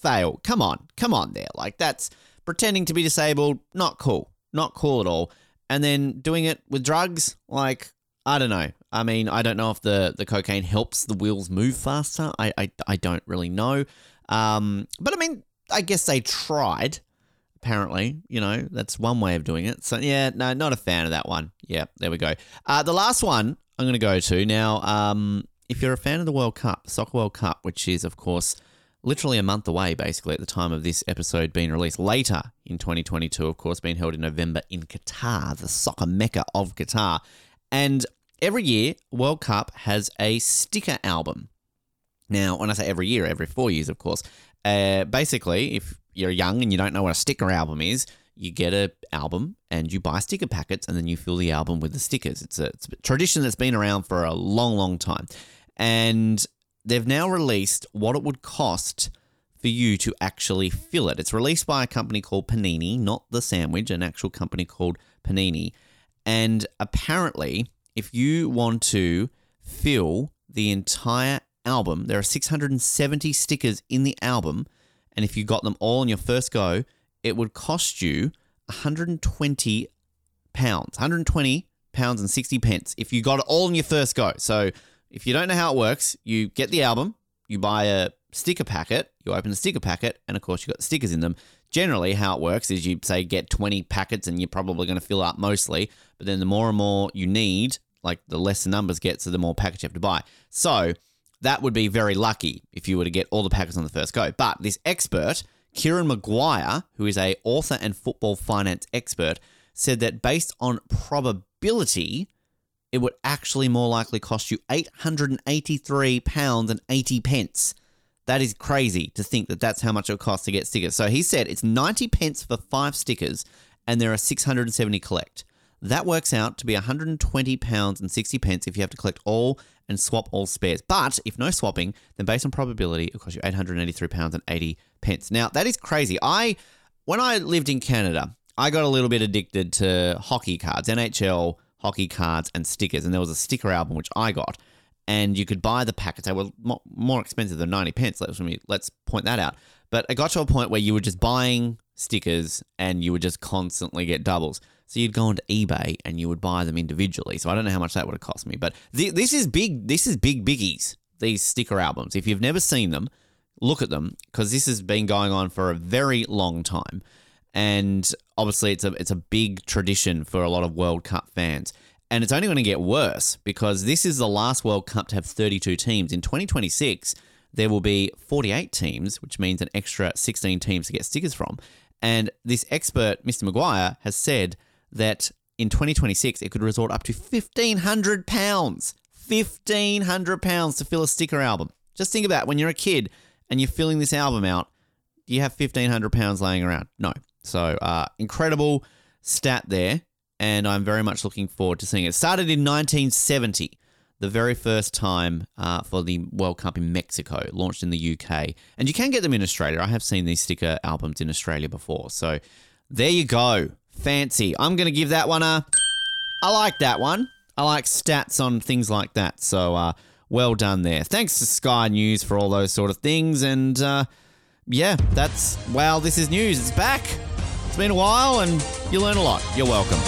fail. Come on, come on there. Like, that's pretending to be disabled, not cool. Not cool at all and then doing it with drugs, like I don't know. I mean, I don't know if the, the cocaine helps the wheels move faster. I, I, I don't really know. Um, but I mean, I guess they tried. Apparently, you know, that's one way of doing it. So yeah, no, not a fan of that one. Yeah, there we go. Uh, the last one I'm going to go to now. Um, if you're a fan of the World Cup, Soccer World Cup, which is of course literally a month away, basically, at the time of this episode being released. Later in 2022, of course, being held in November in Qatar, the soccer mecca of Qatar. And every year, World Cup has a sticker album. Now, when I say every year, every four years, of course, uh, basically, if you're young and you don't know what a sticker album is, you get a album and you buy sticker packets and then you fill the album with the stickers. It's a, it's a tradition that's been around for a long, long time. And they've now released what it would cost for you to actually fill it. It's released by a company called Panini, not the sandwich, an actual company called Panini. And apparently, if you want to fill the entire album, there are 670 stickers in the album. And if you got them all in your first go, it would cost you 120 pounds, 120 pounds and 60 pence if you got it all in your first go. So if you don't know how it works, you get the album, you buy a sticker packet, you open the sticker packet, and of course, you've got stickers in them. Generally, how it works is you say get 20 packets and you're probably going to fill up mostly, but then the more and more you need, like the less the numbers get, so the more packets you have to buy. So that would be very lucky if you were to get all the packets on the first go. But this expert, Kieran Maguire, who is a author and football finance expert, said that based on probability, it would actually more likely cost you £883 and 80 pence. That is crazy to think that that's how much it costs to get stickers. So he said it's 90 pence for five stickers and there are 670 collect. That works out to be 120 pounds and 60 pence if you have to collect all and swap all spares. But if no swapping, then based on probability, it costs you 883 pounds and 80 pence. Now that is crazy. I when I lived in Canada, I got a little bit addicted to hockey cards, NHL hockey cards, and stickers. And there was a sticker album which I got, and you could buy the packets. They were more expensive than 90 pence. Let's, let's point that out. But it got to a point where you were just buying stickers and you would just constantly get doubles. So you'd go onto eBay and you would buy them individually. So I don't know how much that would have cost me, but th- this is big. This is big biggies. These sticker albums. If you've never seen them, look at them because this has been going on for a very long time and obviously it's a it's a big tradition for a lot of World Cup fans. And it's only going to get worse because this is the last World Cup to have 32 teams. In 2026, there will be 48 teams, which means an extra 16 teams to get stickers from. And this expert, Mr. Maguire, has said that in 2026, it could resort up to 1,500 pounds. 1,500 pounds to fill a sticker album. Just think about when you're a kid and you're filling this album out, you have 1,500 pounds laying around? No. So, uh, incredible stat there. And I'm very much looking forward to seeing it. it started in 1970 the very first time uh, for the World Cup in Mexico, launched in the UK. And you can get them in Australia. I have seen these sticker albums in Australia before. So there you go. Fancy. I'm going to give that one a. I like that one. I like stats on things like that. So uh, well done there. Thanks to Sky News for all those sort of things. And uh, yeah, that's. Wow, this is news. It's back. It's been a while and you learn a lot. You're welcome.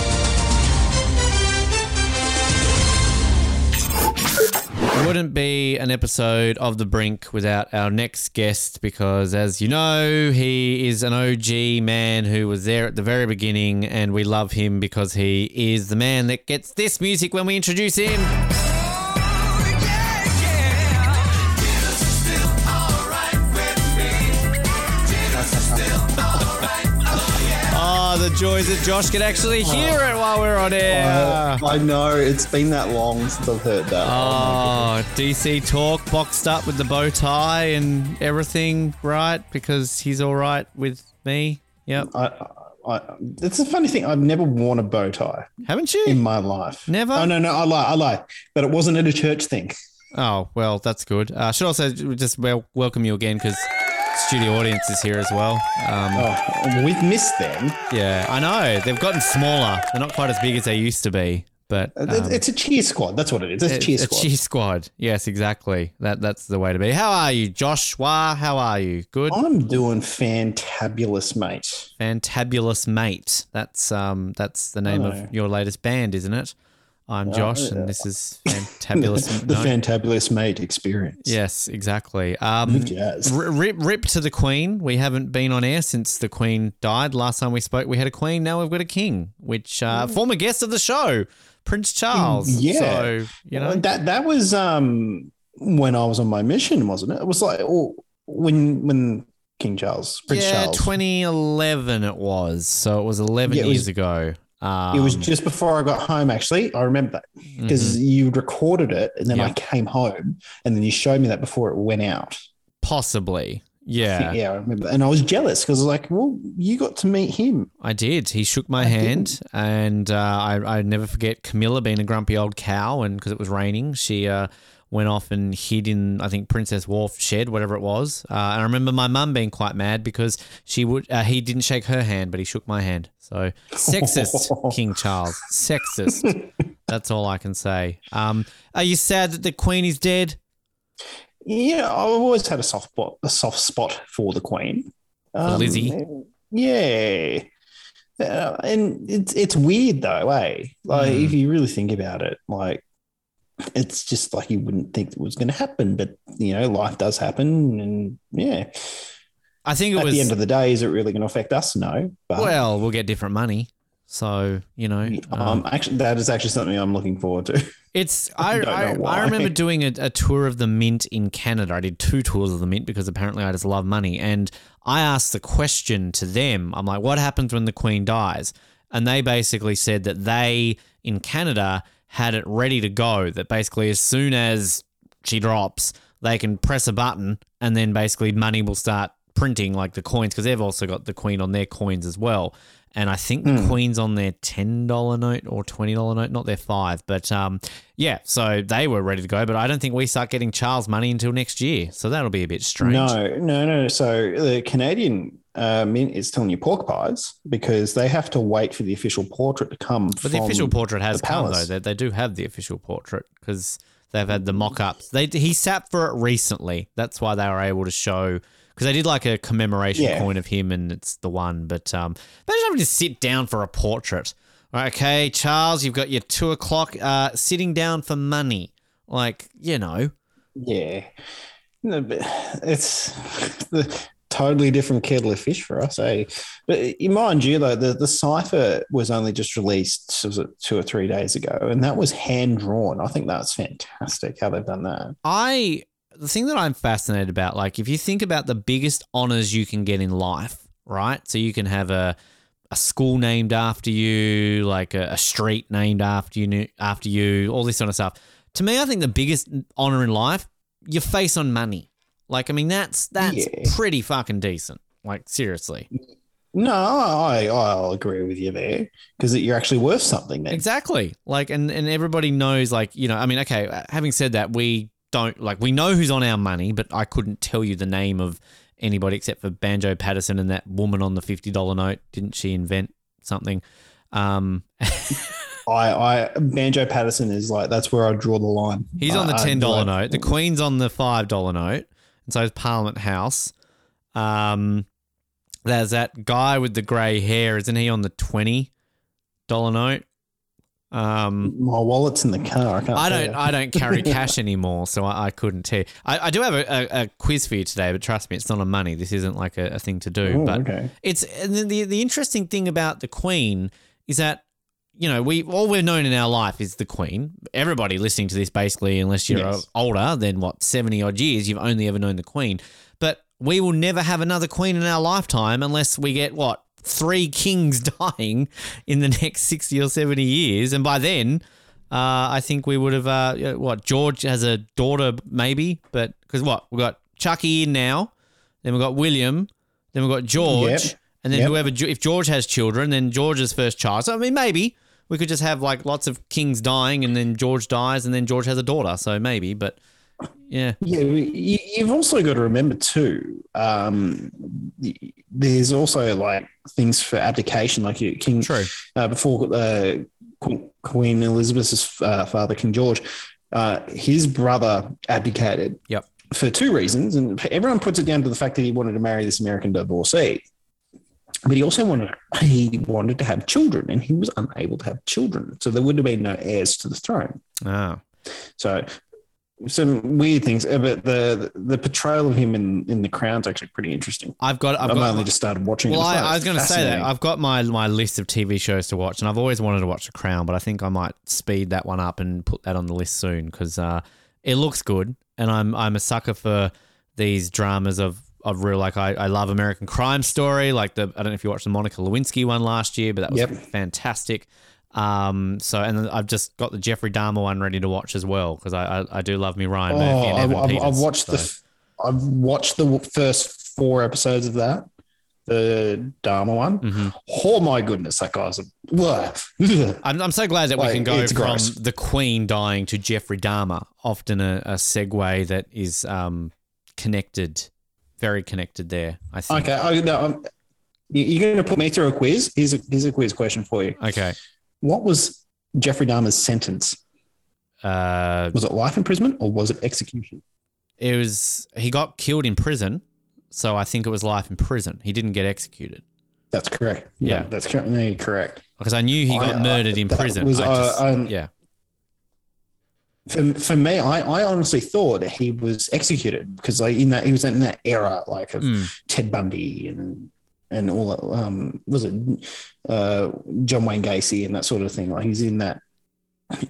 It wouldn't be an episode of The Brink without our next guest because, as you know, he is an OG man who was there at the very beginning, and we love him because he is the man that gets this music when we introduce him. Joys that Josh could actually hear it while we're on air. I know it's been that long since I've heard that. Oh, DC talk boxed up with the bow tie and everything, right? Because he's all right with me. Yep. I, I, it's a funny thing. I've never worn a bow tie Haven't you? in my life. Never? Oh no, no, I lie, I lie. But it wasn't at a church thing. Oh, well, that's good. I uh, should also just wel- welcome you again because studio audience is here as well. Um, oh, we've missed them. Yeah, I know. They've gotten smaller. They're not quite as big as they used to be. But um, it's a cheer squad. That's what it is. It's a cheer squad. A cheer squad. Yes, exactly. That that's the way to be. How are you, Joshua? How are you? Good. I'm doing fantabulous, mate. Fantabulous, mate. That's um that's the name of your latest band, isn't it? I'm Josh, and this is Fantabulous. the no? Fantabulous Mate experience. Yes, exactly. Um. Rip, rip to the Queen. We haven't been on air since the Queen died. Last time we spoke, we had a Queen. Now we've got a King, which uh, former guest of the show, Prince Charles. Yeah, so, you know that that was um, when I was on my mission, wasn't it? It was like oh, when when King Charles, Prince yeah, Charles. 2011 it was. So it was 11 Yeah, it years was- ago. Um, It was just before I got home, actually. I remember that because you recorded it and then I Mm-hmm. Came home and then you showed me that before it went out. possibly. I Yeah, think- yeah, I remember. And I was jealous because I was like, well, you got to meet him. I did. He shook my hand, and uh, I I never forget Camilla being a grumpy old cow, and because it was raining, she uh, went off and hid in I think Princes Wharf shed, whatever it was. Uh, and I remember my mum being quite mad because she would uh, he didn't shake her hand, but he shook my hand. So sexist, King Charles, sexist. That's all I can say. Um, are you sad that the Queen is dead? Yeah, I've always had a soft spot, a soft spot for the Queen. Um, Lizzie? Yeah. Uh, and it's it's weird though, eh? Like Mm. if you really think about it, like it's just like you wouldn't think it was going to happen, but you know, life does happen, and yeah. I think it At was. the end of the day, is it really going to affect us? No. But well, we'll get different money, so you know. um, um, actually, that is actually something I'm looking forward to. It's I don't I. I remember doing a, a tour of the mint in Canada. I did two tours of the mint because apparently I just love money. And I asked the question to them. I'm like, what happens when the Queen dies? And they basically said that they in Canada had it ready to go. That basically as soon as she drops, they can press a button and then basically money will start printing like the coins because they've also got the Queen on their coins as well. And I think the Queen's on their ten dollar note or twenty dollar note, not their five. But um, yeah, so they were ready to go. But I don't think we start getting Charles money until next year. So that'll be a bit strange. No, no, no. So the Canadian uh, mint is telling you pork pies because they have to wait for the official portrait to come. But the official portrait has come though. They, they do have the official portrait because they've had the mock-ups. They he sat for it recently. That's why they were able to show because they did like a commemoration Yeah. coin of him, and it's the one. But um, imagine having to sit down for a portrait. Okay, Charles, you've got your two o'clock. Uh, sitting down for money, like you know. Yeah. No, but it's the totally different kettle of fish for us, eh? But mind you, though, the, the cipher was only just released was it two or three days ago, and that was hand drawn. I think that's fantastic how they've done that. I the thing that I'm fascinated about, like if you think about the biggest honors you can get in life, right? So you can have a a school named after you, like a, a street named after you, after you, all this sort of stuff. To me, I think the biggest honor in life, your face on money. Like, I mean, that's that's Yeah. pretty fucking decent. Like, seriously. No, I I'll agree with you there because you're actually worth something. Then Exactly. Like, and and everybody knows, like, you know, I mean, okay. Uh, having said that, we don't like we know who's on our money, but I couldn't tell you the name of anybody except for Banjo Paterson and that woman on the fifty dollar note. Didn't she invent something? Um, I I Banjo Paterson is like that's where I draw the line. he's on uh, the I- I- ten dollar note. The Queen's on the five dollar note, and so is Parliament House. Um, there's that guy with the grey hair, isn't he on the twenty dollar note? Um, My wallet's in the car. I can't. I don't. I don't carry cash anymore, so I, I couldn't tell. I, I do have a, a, a quiz for you today, but trust me, it's not on money. This isn't like a, a thing to do. Oh, but okay. it's the the interesting thing about the Queen is that you know we all we've known in our life is the Queen. Everybody listening to this, basically, unless you're Yes. older than what seventy odd years, you've only ever known the Queen. But we will never have another Queen in our lifetime unless we get what three kings dying in the next sixty or seventy years, and by then. Uh, I think we would have. Uh, what George has a daughter, maybe, but because what we've got Chucky in now, then we've got William, then we've got George, Yep. and then Yep. whoever if George has children, then George's first child. So I mean, maybe we could just have like lots of kings dying, and then George dies, and then George has a daughter. So maybe, but yeah, Yeah, you, you've also got to remember too. Um, there's also like things for abdication, like King true. uh, before uh, Queen Elizabeth's uh, father, King George. Uh, his brother abdicated. Yep. For two reasons, and everyone puts it down to the fact that he wanted to marry this American divorcee. But he also wanted he wanted to have children, and he was unable to have children, so there would have been no heirs to the throne. Ah, So some weird things, uh, but the the portrayal of him in in the Crown's actually pretty interesting. I've got. I've I've, got. only just started watching. well, it. I, I was going to say that. I've got my my list of TV shows to watch, and I've always wanted to watch The Crown, but I think I might speed that one up and put that on the list soon because uh, it looks good, and I'm I'm a sucker for these dramas of of real like I, I love American Crime Story, like the I don't know if you watched the Monica Lewinsky one last year, but that was Yep. fantastic. Um, so and then I've just got the Jeffrey Dahmer one ready to watch as well because I, I I do love me Ryan Oh, I've, Evan I've, Peters, watched the so- f- I've watched the first four episodes of that, the Dahmer one. Mhm. Oh my goodness, that guy's a. I'm, I'm so glad that we can go from gross. the Queen dying to Jeffrey Dahmer. Often a, a segue that is um, connected, very connected there. I think. okay, I, no, I'm, you- you're going to put me through a quiz. Here's a here's a quiz question for you. Okay. What was Jeffrey Dahmer's sentence? Uh, Was it life imprisonment or was it execution? it was he got killed in prison, so I think it was life in prison. He didn't get executed That's correct. Yeah. that's correct. Correct. because I knew he got I- I- murdered in prison. was, I uh, just- um, yeah. For, for me, I, I honestly thought that he was executed because like in that he was in that era like of Mm. Ted Bundy and and all that um was it uh John Wayne Gacy and that sort of thing. Like he's in that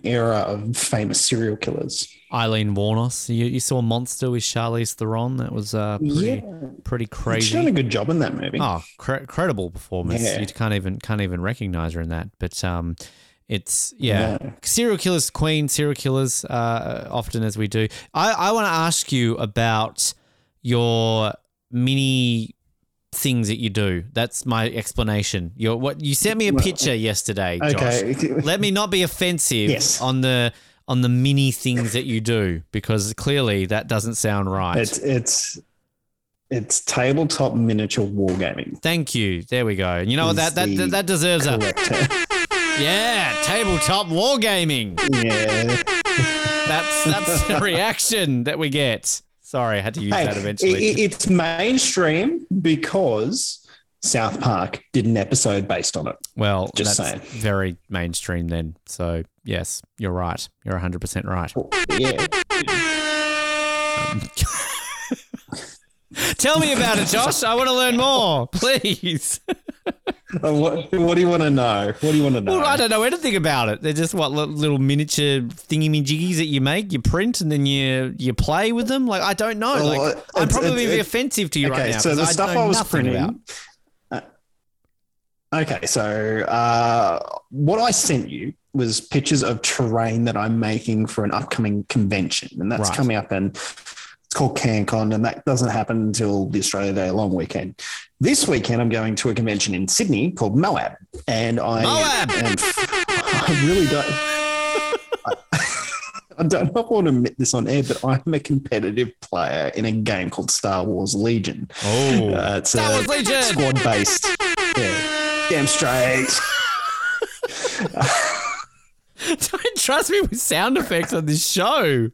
era of famous serial killers. Aileen Wuornos. You, you saw Monster with Charlize Theron. That was uh, pretty, Yeah. pretty crazy. She's done a good job in that movie. Oh, cre- credible performance. Yeah. You can't even can't even recognize her in that. But um, it's yeah, No. serial killers, queen serial killers. Uh, often as we do. I I want to ask you about your mini things that you do. That's my explanation. Your what you sent me a Well, picture yesterday, Josh. Okay. Let me not be offensive Yes. on the on the mini things that you do because clearly that doesn't sound right. It's it's it's tabletop miniature wargaming. Thank you. There we go. You know what? Is That that that deserves a. yeah. Tabletop wargaming. yeah. That's that's the reaction that we get. Sorry, I had to use Hey, that eventually. it- it- it's mainstream because South Park did an episode based on it. well, just that's saying. very mainstream then. So yes, you're right. You're 100 percent right. Yeah. Tell me about it, Josh. I want to learn more, please. What, what do you want to know? What do you want to know? Well, I don't know anything about it. They're just what little miniature thingy-majiggies that you make, you print, and then you you play with them. Like I don't know. Well, Like I'm probably it's- be it's- offensive to you okay, right now. So the stuff I was printing. uh, okay, so uh, what I sent you was pictures of terrain that I'm making for an upcoming convention, and that's Right. coming up and it's called CanCon, and that doesn't happen until the Australia Day long weekend. This weekend, I'm going to a convention in Sydney called Moab, and I Moab! am- I really don't. I don't know if I want to admit this on air, but I'm a competitive player in a game called Star Wars Legion. Oh, Uh, it's Star a Wars Legion! squad based. Yeah, damn straight. don't trust me with sound effects on this show.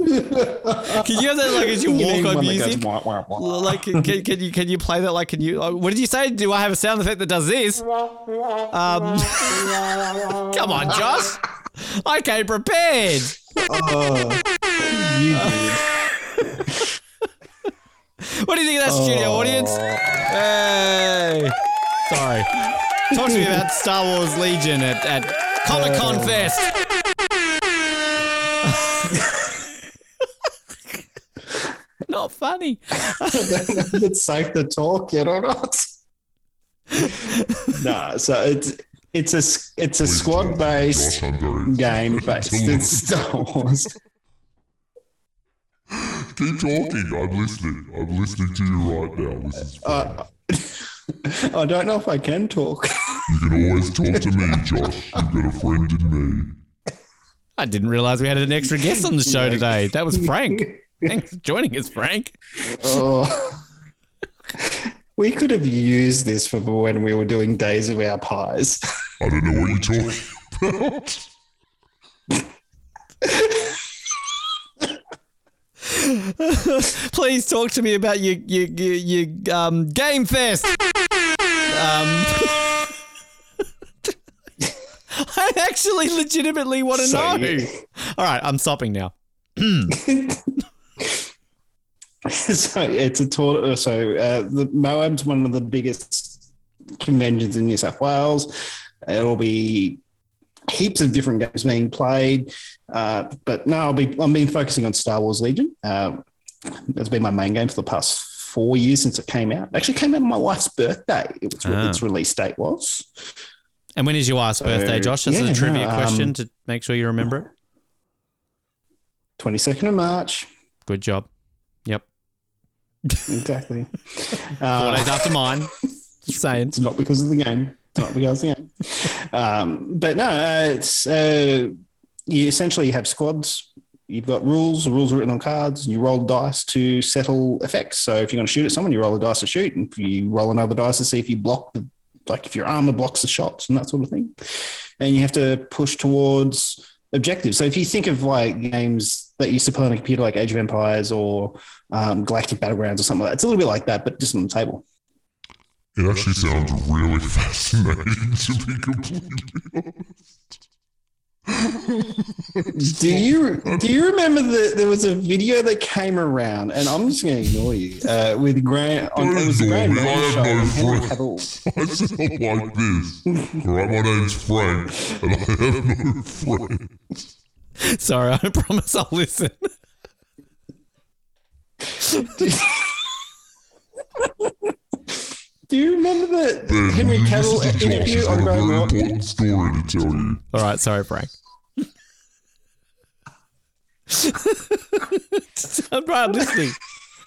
Can you have that like as you walk on that goes music? wah, wah, wah. Like, can, can, you can you play that? Like, can you? Like, what did you say? Do I have a sound effect that does this? Um, come on, Josh. I came prepared. Oh, you did. What do you think of that studio Oh. audience? Hey, sorry. Talk to me about Star Wars Legion at, at Comic Con Oh. Fest. Funny. it's safe to talk yet or not. no, so it's it's a it's a squad based Josh, I'm very game based in Star Wars. Keep talking. I'm listening. I'm listening to you right now. This is fun. Uh, I don't know if I can talk. you can always talk to me, Josh. You've got a friend in me. I didn't realize we had an extra guest on the show today. That was Frank. Thanks for joining us, Frank. Oh. We could have used this for when we were doing Days of Our Pies. I don't know what you're talking about. Please talk to me about your your your, your um, game fest. Um, I actually legitimately want to So know. you- All right, I'm stopping now. so it's a tour. So uh, the Moab's one of the biggest conventions in New South Wales. It'll be heaps of different games being played, uh, but no, I'll be I'm been focusing on Star Wars Legion. Um, that's been my main game for the past four years since it came out. It actually came out on my wife's birthday. It was Ah. its release date was. And when is your wife's So, birthday, Josh? That's yeah, a trivia no, um, question to make sure you remember it. 22nd of March. Good job. Yep. Exactly. Four Uh, days after mine. Just saying. It's not because of the game. It's not because of the game. Um, but no, uh, it's uh, you essentially have squads. You've got rules. The rules are written on cards. And you roll dice to settle effects. So if you're going to shoot at someone, you roll a dice to shoot, and if you roll another dice to see if you block the, like if your armor blocks the shots and that sort of thing. And you have to push towards objectives. So if you think of like games that used to play on a computer, like Age of Empires or um, Galactic Battlegrounds or something like that, it's a little bit like that, but just on the table. It actually sounds really fascinating, to be completely honest. Do you do you remember that there was a video that came around, and I'm just going to ignore you uh, with Grant on it was Grant me, I have no friends. I sound like this. All right, my name's Frank, and I have no friends. Sorry, I promise I'll listen. Do you remember the Ben, Henry you Cavill listen to Josh. interview on a Grant important story to tell you. All right, sorry, Frank. I'm, right, I'm listening.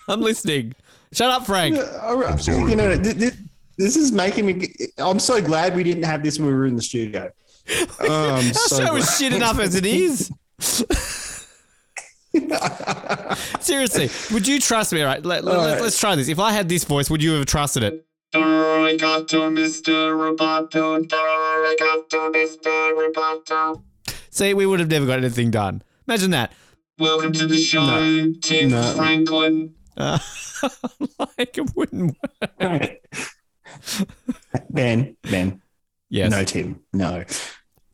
I'm listening. Shut up, Frank. All right. sorry. You know, th- th- this is making me. I'm so glad we didn't have this when we were in the studio. Oh, I'm um, Our so show glad. is shit enough as it is. Seriously, would you trust me? All right, let, let, All right. us try this. If I had this voice, would you have trusted it? Arigato, Mr. Roboto. Arigato, Mr. Roboto. See, we would have never got anything done. Imagine that. Welcome to the show, No. Tim No. Franklin. Uh, like it wouldn't work. Ben, Ben, Yes. no, Tim, no.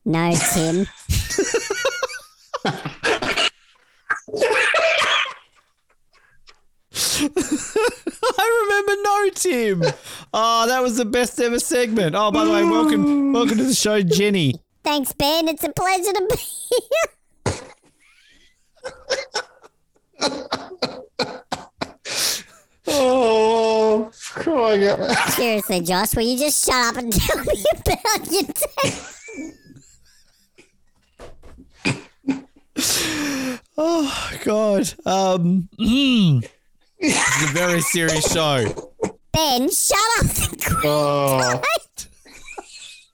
No, Tim. I remember no Tim. Oh, that was the best ever segment. Oh, by the way, welcome, welcome to the show, Jenny. Thanks, Ben. It's a pleasure to be here. Oh, crying out. Seriously, Josh, will you just shut up and tell me about your day? Oh God. Um, mm. it's a very serious show. Ben, shut up. Oh,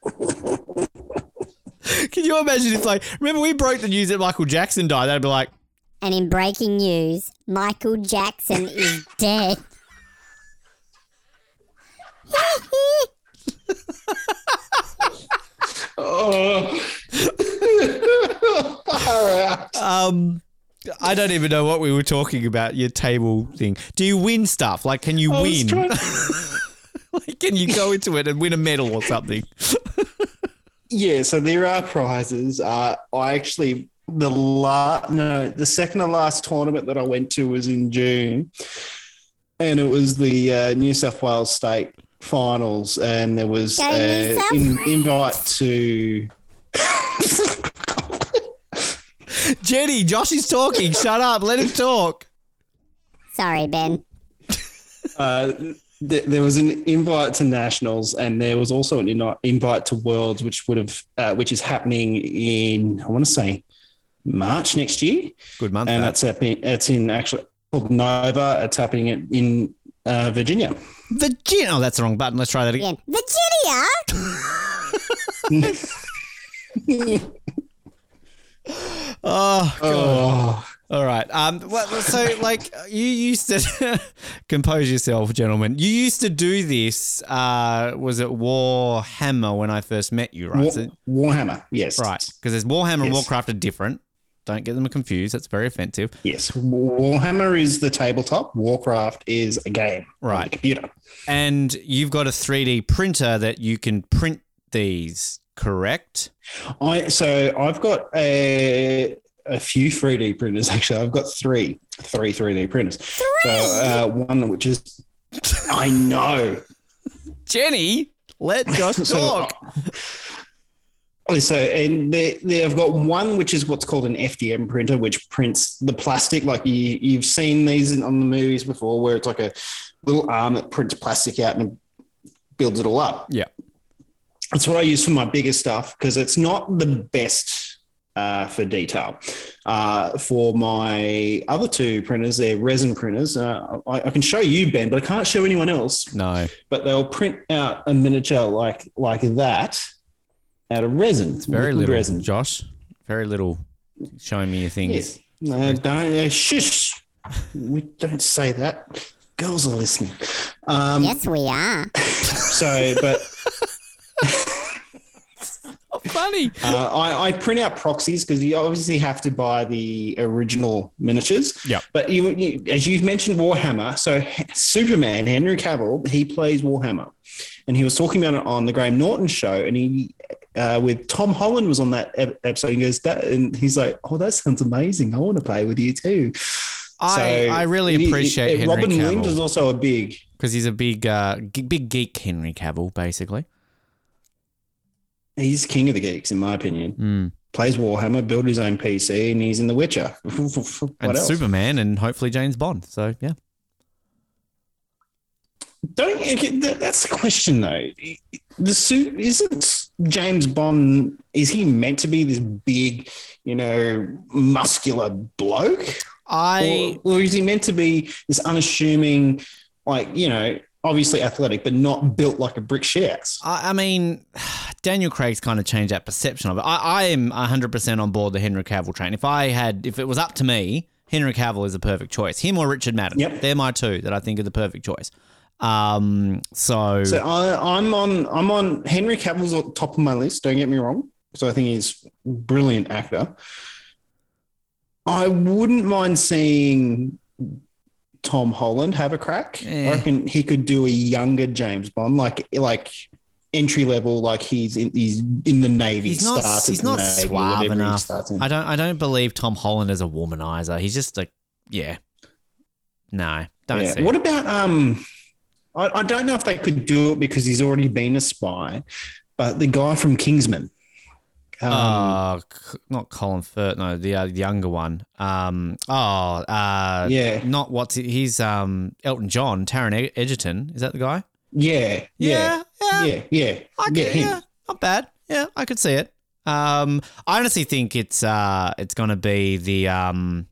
Can you imagine? It's like, remember we broke the news that Michael Jackson died. They'd be like, And in breaking news, Michael Jackson is dead. oh. Right. um, I don't even know what we were talking about. Your table thing. Do you win stuff? Like, can you I win? trying- like, can you go into it and win a medal or something? Yeah, so there are prizes. Uh, I actually the last no the second to last tournament that I went to was in June, and it was the uh, New South Wales State Finals, and there was an in, invite to. Jenny, Josh is talking. Shut up. Let him talk. Sorry, Ben. Uh, th- there was an invite to nationals, and there was also an in- invite to worlds, which would have, uh, which is happening in I want to say March next year. Good month. and that. that's happening. It's in actually called Nova. It's happening in, in uh, Virginia. Virginia. Oh, that's the wrong button. Let's try that again. Again. Virginia? Oh, God. Oh, All right. Um. Well, so, like, you used to compose yourself, gentlemen. You used to do this. Uh, was it Warhammer when I first met you, right? War, So- Warhammer. Yes. right. Because there's Warhammer and Warcraft are different. Don't get them confused. That's very offensive. Yes. Warhammer is the tabletop. Warcraft is a game. on the Right. computer. And you've got a 3D printer that you can print these. Correct. I so I've got a a few 3D printers actually. I've got three, three 3D printers. So uh, one which is I know. Jenny, let Josh So, talk. So, and they, they've got one which is what's called an FDM printer, which prints the plastic. Like you, you've seen these in, on the movies before, where it's like a little arm that prints plastic out and builds it all up. Yeah. That's what I use for my bigger stuff because it's not the best uh, for detail. Uh, for my other two printers, they're resin printers. Uh, I, I can show you, Ben, but I can't show anyone else No. but they'll print out a miniature like like that out of resin. It's Very little, resin. Josh. Very little showing me your things. Yes. No, don't uh, shush. We don't say that. Girls are listening. Um, yes, we are. So, but Oh, funny. uh, I, I print out proxies because you obviously have to buy the original miniatures. Yeah. But you, you, as you've mentioned, Warhammer. So Superman, Henry Cavill, he plays Warhammer, and he was talking about it on the Graham Norton show, and he uh, with Tom Holland was on that episode. He goes that, and he's like, "Oh, that sounds amazing. I want to play with you too." I, I really appreciate he- Robin Williams is also a big. because he's a big, uh, g- big geek. Henry Cavill, basically. He's king of the geeks, in my opinion. Mm. Plays Warhammer, built his own PC, and he's in The Witcher. what And else? Superman, and hopefully James Bond. So yeah. Don't that's the question though. The suit isn't James Bond. Is he meant to be this big, you know, muscular bloke, I or, or is he meant to be this unassuming, like you know, obviously athletic, but not built like a brick shit? I I mean, Daniel Craig's kind of changed that perception of it. I, I am 100% on board the Henry Cavill train. If I had, if it was up to me, Henry Cavill is the perfect choice. Him or Richard Madden. Yep. They're my two that I think are the perfect choice. Um, so, So I, I'm on. I'm on. Henry Cavill's on top of my list. Don't get me wrong. So I think he's a brilliant actor. I wouldn't mind seeing Tom Holland have a crack. I reckon he could do a younger James Bond, like like entry level, like he's in he's in the Navy. he's not, he's not Navy, suave enough. I don't, I don't believe Tom Holland is a womanizer. He's just like, yeah. No. Don't Yeah. see. What about um? I, I don't know if they could do it because he's already been a spy, but the guy from Kingsman. Um, Uh, not Colin Firth. No, the uh, younger one. Um. Oh. Uh. yeah, Not what's he's um Elton John, Taron Egerton. Is that the guy? yeah, yeah, Yeah. yeah, yeah. I yeah, could, yeah, not bad. Yeah, I could see it. Um, I honestly think it's uh, it's gonna be the um,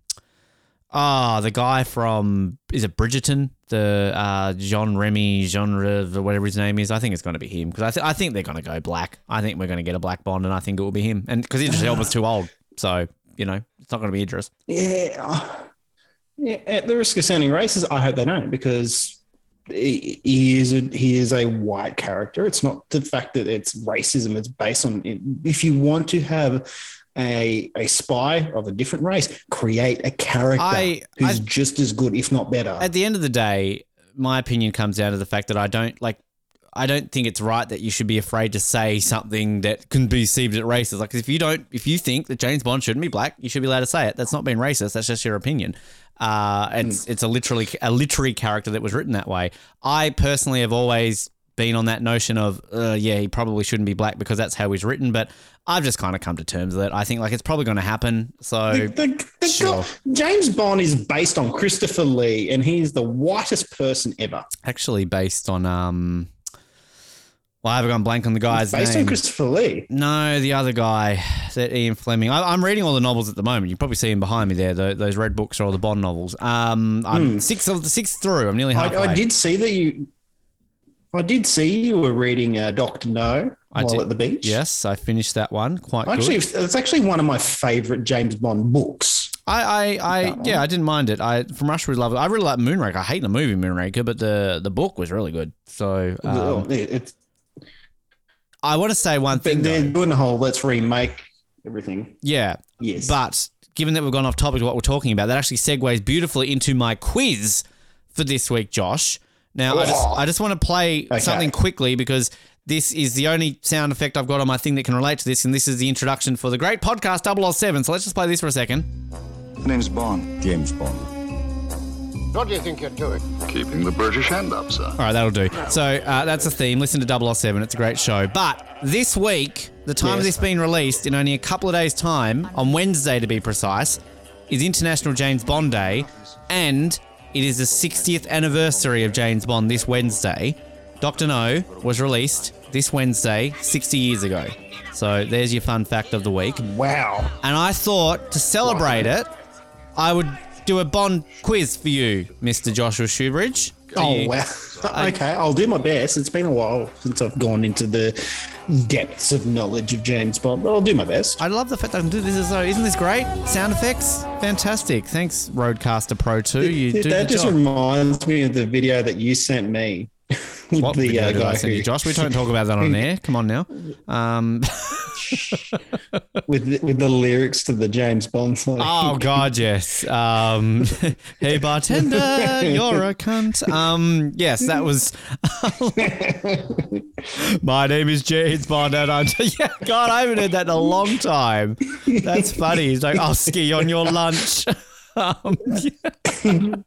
ah, the guy from is it Bridgerton, the uh, John Remy, genre, whatever his name is. I think it's gonna be him because I, th- I think they're gonna go black. I think we're gonna get a black Bond, and I think it will be him. And because Idris Elba's too old, so you know it's not gonna be Idris. Yeah. Yeah. At the risk of sounding racist, I hope they don't because he he is a he is a white character. It's not the fact that it's racism. It's based on if you want to have a a spy of a different race, create a character I- who's I- just as good, if not better. At the end of the day, my opinion comes down to the fact that I don't like. I don't think it's right that you should be afraid to say something that can be perceived as racist. Like if you don't, if you think that James Bond shouldn't be black, you should be allowed to say it. That's not being racist. That's just your opinion. Uh, it's it's a literally a literary character that was written that way. I personally have always been on that notion of uh, yeah, he probably shouldn't be black because that's how he's written. But I've just kind of come to terms with it. I think like it's probably going to happen. So The- the- the Sure. James Bond is based on Christopher Lee, and he's the whitest person ever. actually based on um. Well, I haven't gone blank on the guy's based name. on Christopher Lee. No, the other guy, that Ian Fleming. I, I'm reading all the novels at the moment. You probably see him behind me there. tho- those red books are all the Bond novels. Um, I'm six of the six through. I'm nearly halfway. I, I did see that you. I did see you were reading uh, Doctor No I while did. at the beach. Yes, I finished that one. Quite actually, good. it's actually one of my favorite James Bond books. I, I, I yeah, I didn't mind it. I from Russia with Love. I really like Moonraker. I hate the movie Moonraker, but the the book was really good. So um, it's I want to say one thing. they're Though. doing the whole let's remake everything. Yeah, Yes, But given that we've gone off topic to what we're talking about, that actually segues beautifully into my quiz for this week, Josh. Now, I just, I just want to play Okay. something quickly because this is the only sound effect I've got on my thing that can relate to this, and this is the introduction for the great podcast 007. So let's just play this for a second. My Name's Bond. James Bond. What do you think you're doing? Keeping the British hand up, sir. All right, that'll do. So uh, that's the theme. Listen to 007. It's a great show. But this week, the time of this being released in only a couple of days' time, on Wednesday to be precise, is International James Bond Day, and it is the 60th anniversary of James Bond this Wednesday. Doctor No was released this Wednesday 60 years ago. So there's your fun fact of the week. wow. And I thought to celebrate it, I would do a Bond quiz for you, Mr. Joshua Shoobridge. Oh wow. okay, I'll do my best. It's been a while since I've gone into the depths of knowledge of James Bond, but I'll do my best. I love the fact that I can do this as though. Isn't this great? Sound effects? Fantastic. Thanks, RodeCaster Pro 2. You do that the just job. reminds me of the video that you sent me. What the video uh, did I guy send you, who, Josh? We don't talk about that on air. Come on now. Um, with the, with the lyrics to the James Bond song. oh God, yes. Um, hey bartender, you're a cunt. Um, yes, that was. My name is James Bond, and I'm. Yeah, God, I haven't heard that in a long time. That's funny. He's like, I'll ski on your lunch. Um, if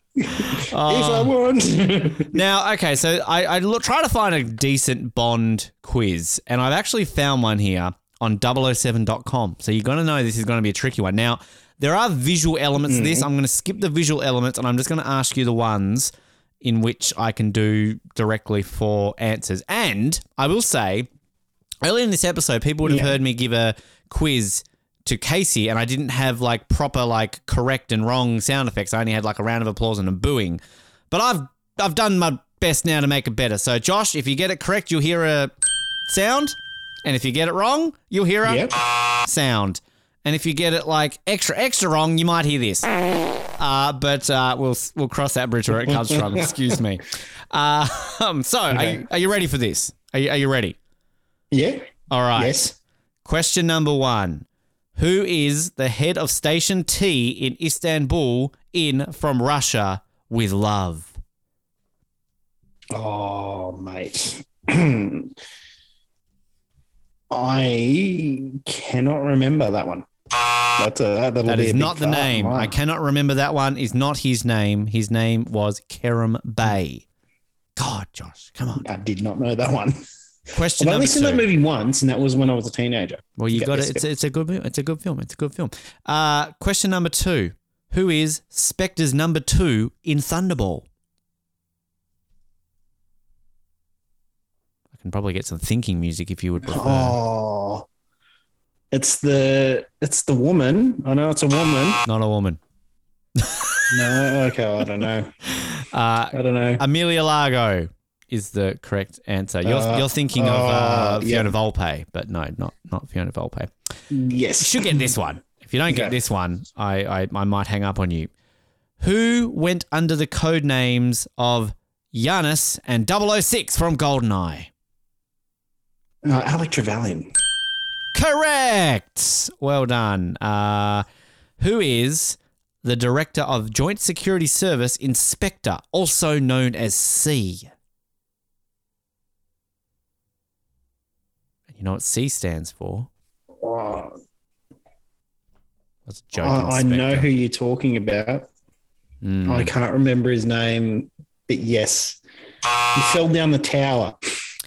I want. Now, okay, so I, I look, try to find a decent Bond quiz, and I've actually found one here on 007.com. So you're going to know this is going to be a tricky one. Now, there are visual elements to this. Mm. I'm going to skip the visual elements, and I'm just going to ask you the ones in which I can do directly for answers. And I will say, earlier in this episode, people would have Yeah. heard me give a quiz to Casey, and I didn't have like proper like correct and wrong sound effects. I only had like a round of applause and a booing. But I've I've done my best now to make it better. So Josh, if you get it correct, you'll hear a sound, and if you get it wrong, you'll hear a Yep. sound. And if you get it like extra extra wrong, you might hear this. Uh, but uh, we'll we'll cross that bridge where it comes from. Excuse me. Uh, um, so are, you, are you ready for this? Are you, are you ready? Yeah. All right. Yes. Question number one. Who is the head of Station T in Istanbul in From Russia with Love? Oh, mate. I cannot remember that one. That's a that, that'll That is not the name. I cannot remember that one. Is not his name. His name was Kerim Bey. God, Josh, come on. I did not know that one. Question I've only seen that movie once, and that was when I was a teenager. Well, you got it. It's a, it's a good. It's a good film. It's a good film. Uh, question number two: Who is Spectre's number two in Thunderball? Can probably get some thinking music if you would prefer. Oh, it's the it's the woman. I know it's a woman. Not a woman. No, okay, I don't know. Uh, I don't know. Emilio Largo is the correct answer. You're, Uh, you're thinking of uh, uh, yeah. Fiona Volpe, but no, not not Fiona Volpe. Yes, you should get this one. If you don't get this one, I, I I might hang up on you. Who went under the code names of Janus and 006 from GoldenEye? Uh, Alec Trevelyan. Correct. Well done. Uh, who is the director of Joint Security Service Inspector, also known as C? You know what C stands for? That's a joke. I, I know who you're talking about. Mm. I can't remember his name, but yes, he fell down the tower.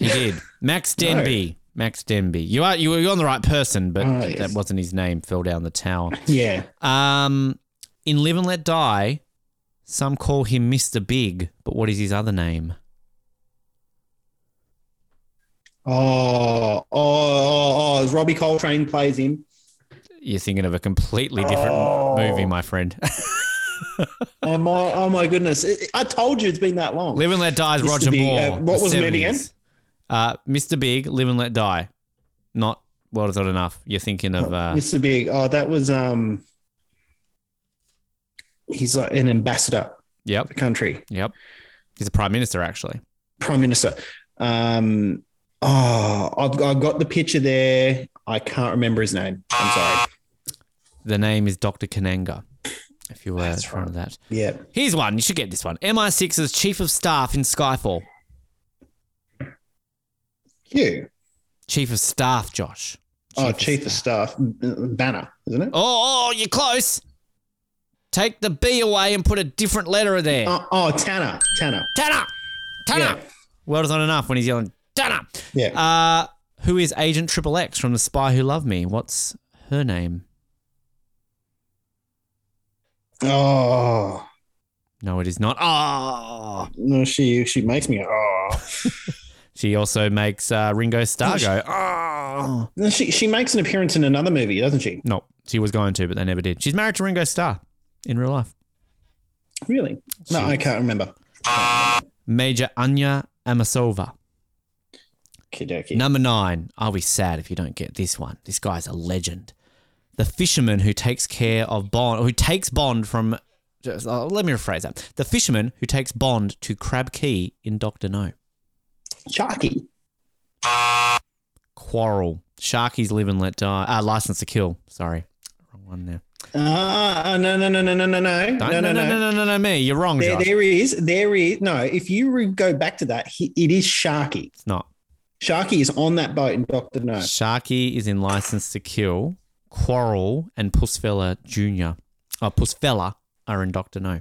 He did. Max No. Denbigh. Max Denbigh. You are you were on the right person, but Oh, that wasn't his name. Fell down the tower. Yeah, Um, in Live and Let Die, some call him Mister Big, but what is his other name? Oh, oh, oh, oh, Robbie Coltrane plays him. You're thinking of a completely different Oh. movie, my friend. Oh my, oh my goodness! I told you it's been that long. Live and Let Die is Mr. Roger Big, Moore. uh, what was the movie 70s. Uh, Mr. Big, Live and Let Die. Not is Not Enough. You're thinking of uh, Mr. Big. Oh, that was um. He's like an ambassador Yep, the country, yep. He's a prime minister, actually. prime minister. Um. Oh, I've, I've got the picture there. I can't remember his name. I'm sorry. The name is Dr. Kananga. If you were That's front right. that. Yeah. Here's one. You should get this one. MI6's chief of staff in Skyfall. You. Chief of staff, Josh. Oh, chief of staff, Banner, isn't it? Oh, oh, you're close. Take the B away and put a different letter there. Oh, oh Tanner, Tanner. Tanner! Tanner! Yeah. Well, it's not enough when he's yelling, Tanner! Yeah. Uh, who is Agent Triple X from The Spy Who Loved Me? What's her name? oh No, it is not. Oh! no, she she makes me. Oh, She also makes uh, Ringo Starr go, oh! no, she she makes an appearance in another movie, doesn't she? No, she was going to, but they never did. She's married to Ringo Starr in real life. Really? No, I can't remember. Major Anya Amasova. Kidoki. Number nine. I'll be sad if you don't get this one. This guy's a legend. The fisherman who takes care of Bond, who takes Bond from. Just, uh, let me rephrase that. The fisherman who takes Bond to Crab Key in Doctor No. Sharky. Quarrel. Sharky's Live and Let Die. Uh, License to Kill. Sorry, wrong one there. Ah, no, no, no, no, no, no, no, Don't, no, no, no. no, no, no, me. You're wrong, There, Josh. there is, there is. No, if you re- go back to that, he, it is Sharky. It's not. Sharky is on that boat in Doctor No. Sharky is in License to Kill. Quarrel and Pussfella Jr. Oh, Pussfella are in Doctor No.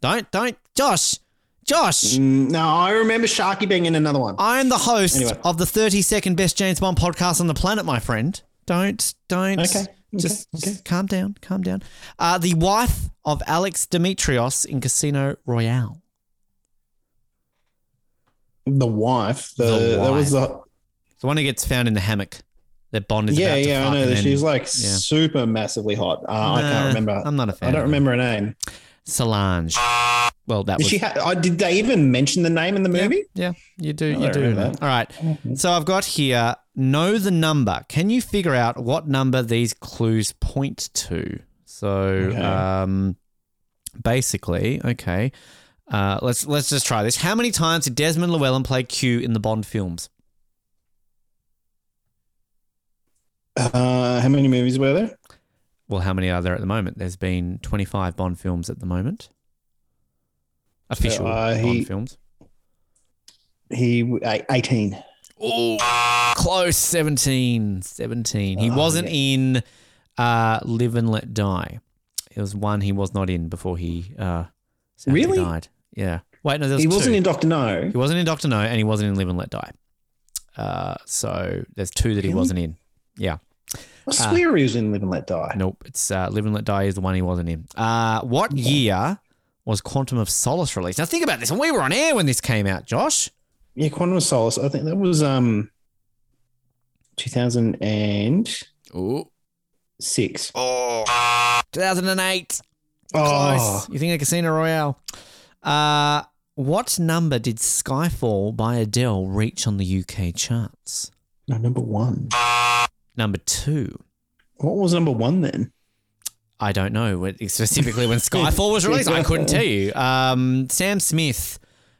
Don't, don't, Josh, Josh. Mm, no, I remember Sharky being in another one. I am the host Anyway. of the 30 second best James Bond podcast on the planet, my friend. Don't, don't. Okay, okay, Just, okay. calm down, calm down. Uh, the wife of Alex Dimitrios in Casino Royale. The wife. The, The that was the. The one who gets found in the hammock that Bond is Yeah, yeah, I know. that She's like yeah. super massively hot. Uh, I can't remember. I'm not a fan. I don't remember her name. Solange. Well, that Did was. she? Ha- I did they even mention the name in the movie? Yeah, you do. You do. All right. So I've got here. Know the number. Can you figure out what number these clues point to? So, Okay. um, basically, okay. Uh, let's let's just try this. How many times did Desmond Llewellyn play Q in the Bond films? Uh, how many movies were there? Well, how many are there at the moment? There's been 25 Bond films at the moment. Official Uh, he- films. He eighteen. Oh, close. 17. 17. He Oh, wasn't yeah. in Uh, Live and Let Die. It was one he was not in before he uh, sadly Really? died. Yeah. Wait, no, there was He wasn't in Doctor No. He wasn't in Doctor No, and he wasn't in Live and Let Die. Uh, so there's two that he wasn't in. Yeah. I swear he was in Live and Let Die. Nope. It's uh, Live and Let Die is the one he wasn't in. Uh, what year was Quantum of Solace released? Now think about this. And we were on air when this came out, Josh. Yeah, Quantum of Solace. I think that was um 2006. Ooh. Oh. 2008. Oh, Close. You think of Casino Royale? Uh, what number did Skyfall by Adele reach on the UK charts? no, number one. Number two. What was number one then? I don't know When- specifically when Skyfall was released. I couldn't tell you. Um, Sam Smith,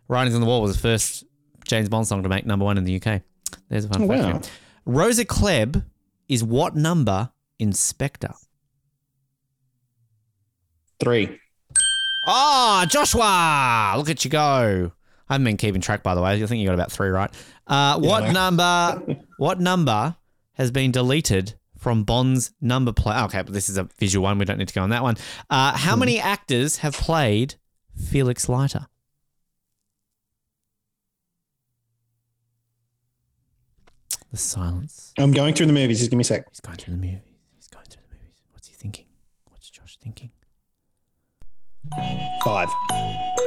"Writings on the Wall" was the first James Bond song to make number one in the UK. There's a fun Oh, fact. wow. Rosa Klebb is what number in Spectre? Three. Ah, Joshua! Look at you go. I haven't been keeping track, by the way. I think you got about three right. Uh, what Yeah. number? What number has been deleted from Bond's number plate? Okay, but this is a visual one. We don't need to go on that one. Uh, how Hmm. many actors have played Felix Leiter? The silence. I'm going through the movies. Just give me a sec. He's going through the movies. He's going through the movies. What's he thinking? What's Josh thinking? Five.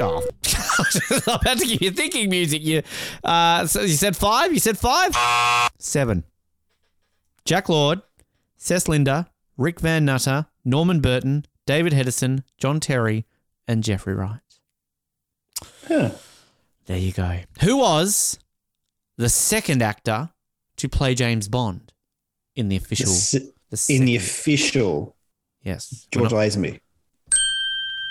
Oh, I'm about to give you thinking music. You, uh, so you said five. You said five. Seven. Jack Lord, Cec Linder, Rick Van Nutter, Norman Burton, David Hedison, John Terry, and Jeffrey Wright. Huh. There you go. Who was the second actor to play James Bond in the official? S- the in the official yes, George not- Lazenby.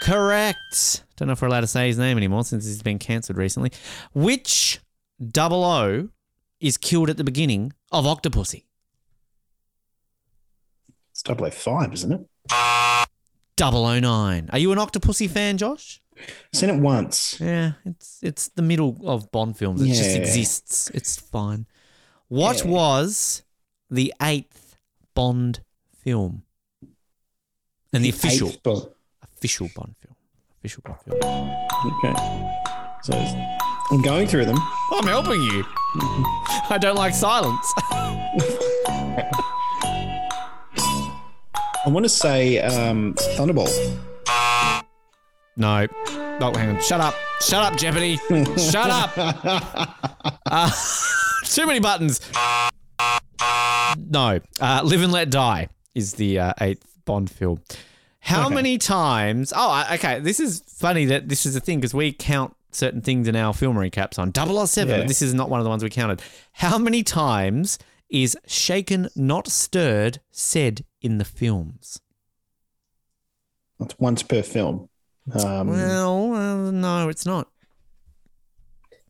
Correct. Don't know if we're allowed to say his name anymore since he's been cancelled recently. Which double O is killed at the beginning of Octopussy? Double five, isn't it? Double O nine. Are you an Octopussy fan, Josh? Seen it once. Yeah, it's it's the middle of Bond films. It just exists. It's fine. What Yeah. was the eighth Bond film? And the, official Eighth Bond. official Bond film. Official Bond film. Okay. So I'm going through them. I'm helping you. Mm-hmm. I don't like silence. I want to say um, Thunderball. No. Oh, hang on. Shut up. Shut up, Jeopardy. Shut up. Uh, too many buttons. No. Uh, Live and Let Die is the uh, eighth Bond film. How Okay. many times? Oh, okay. This is funny that this is a thing because we count certain things in our film recaps on 007. Yeah. This is not one of the ones we counted. How many times is shaken, not stirred said in the films? It's once per film. Um, Well, uh, no, it's not.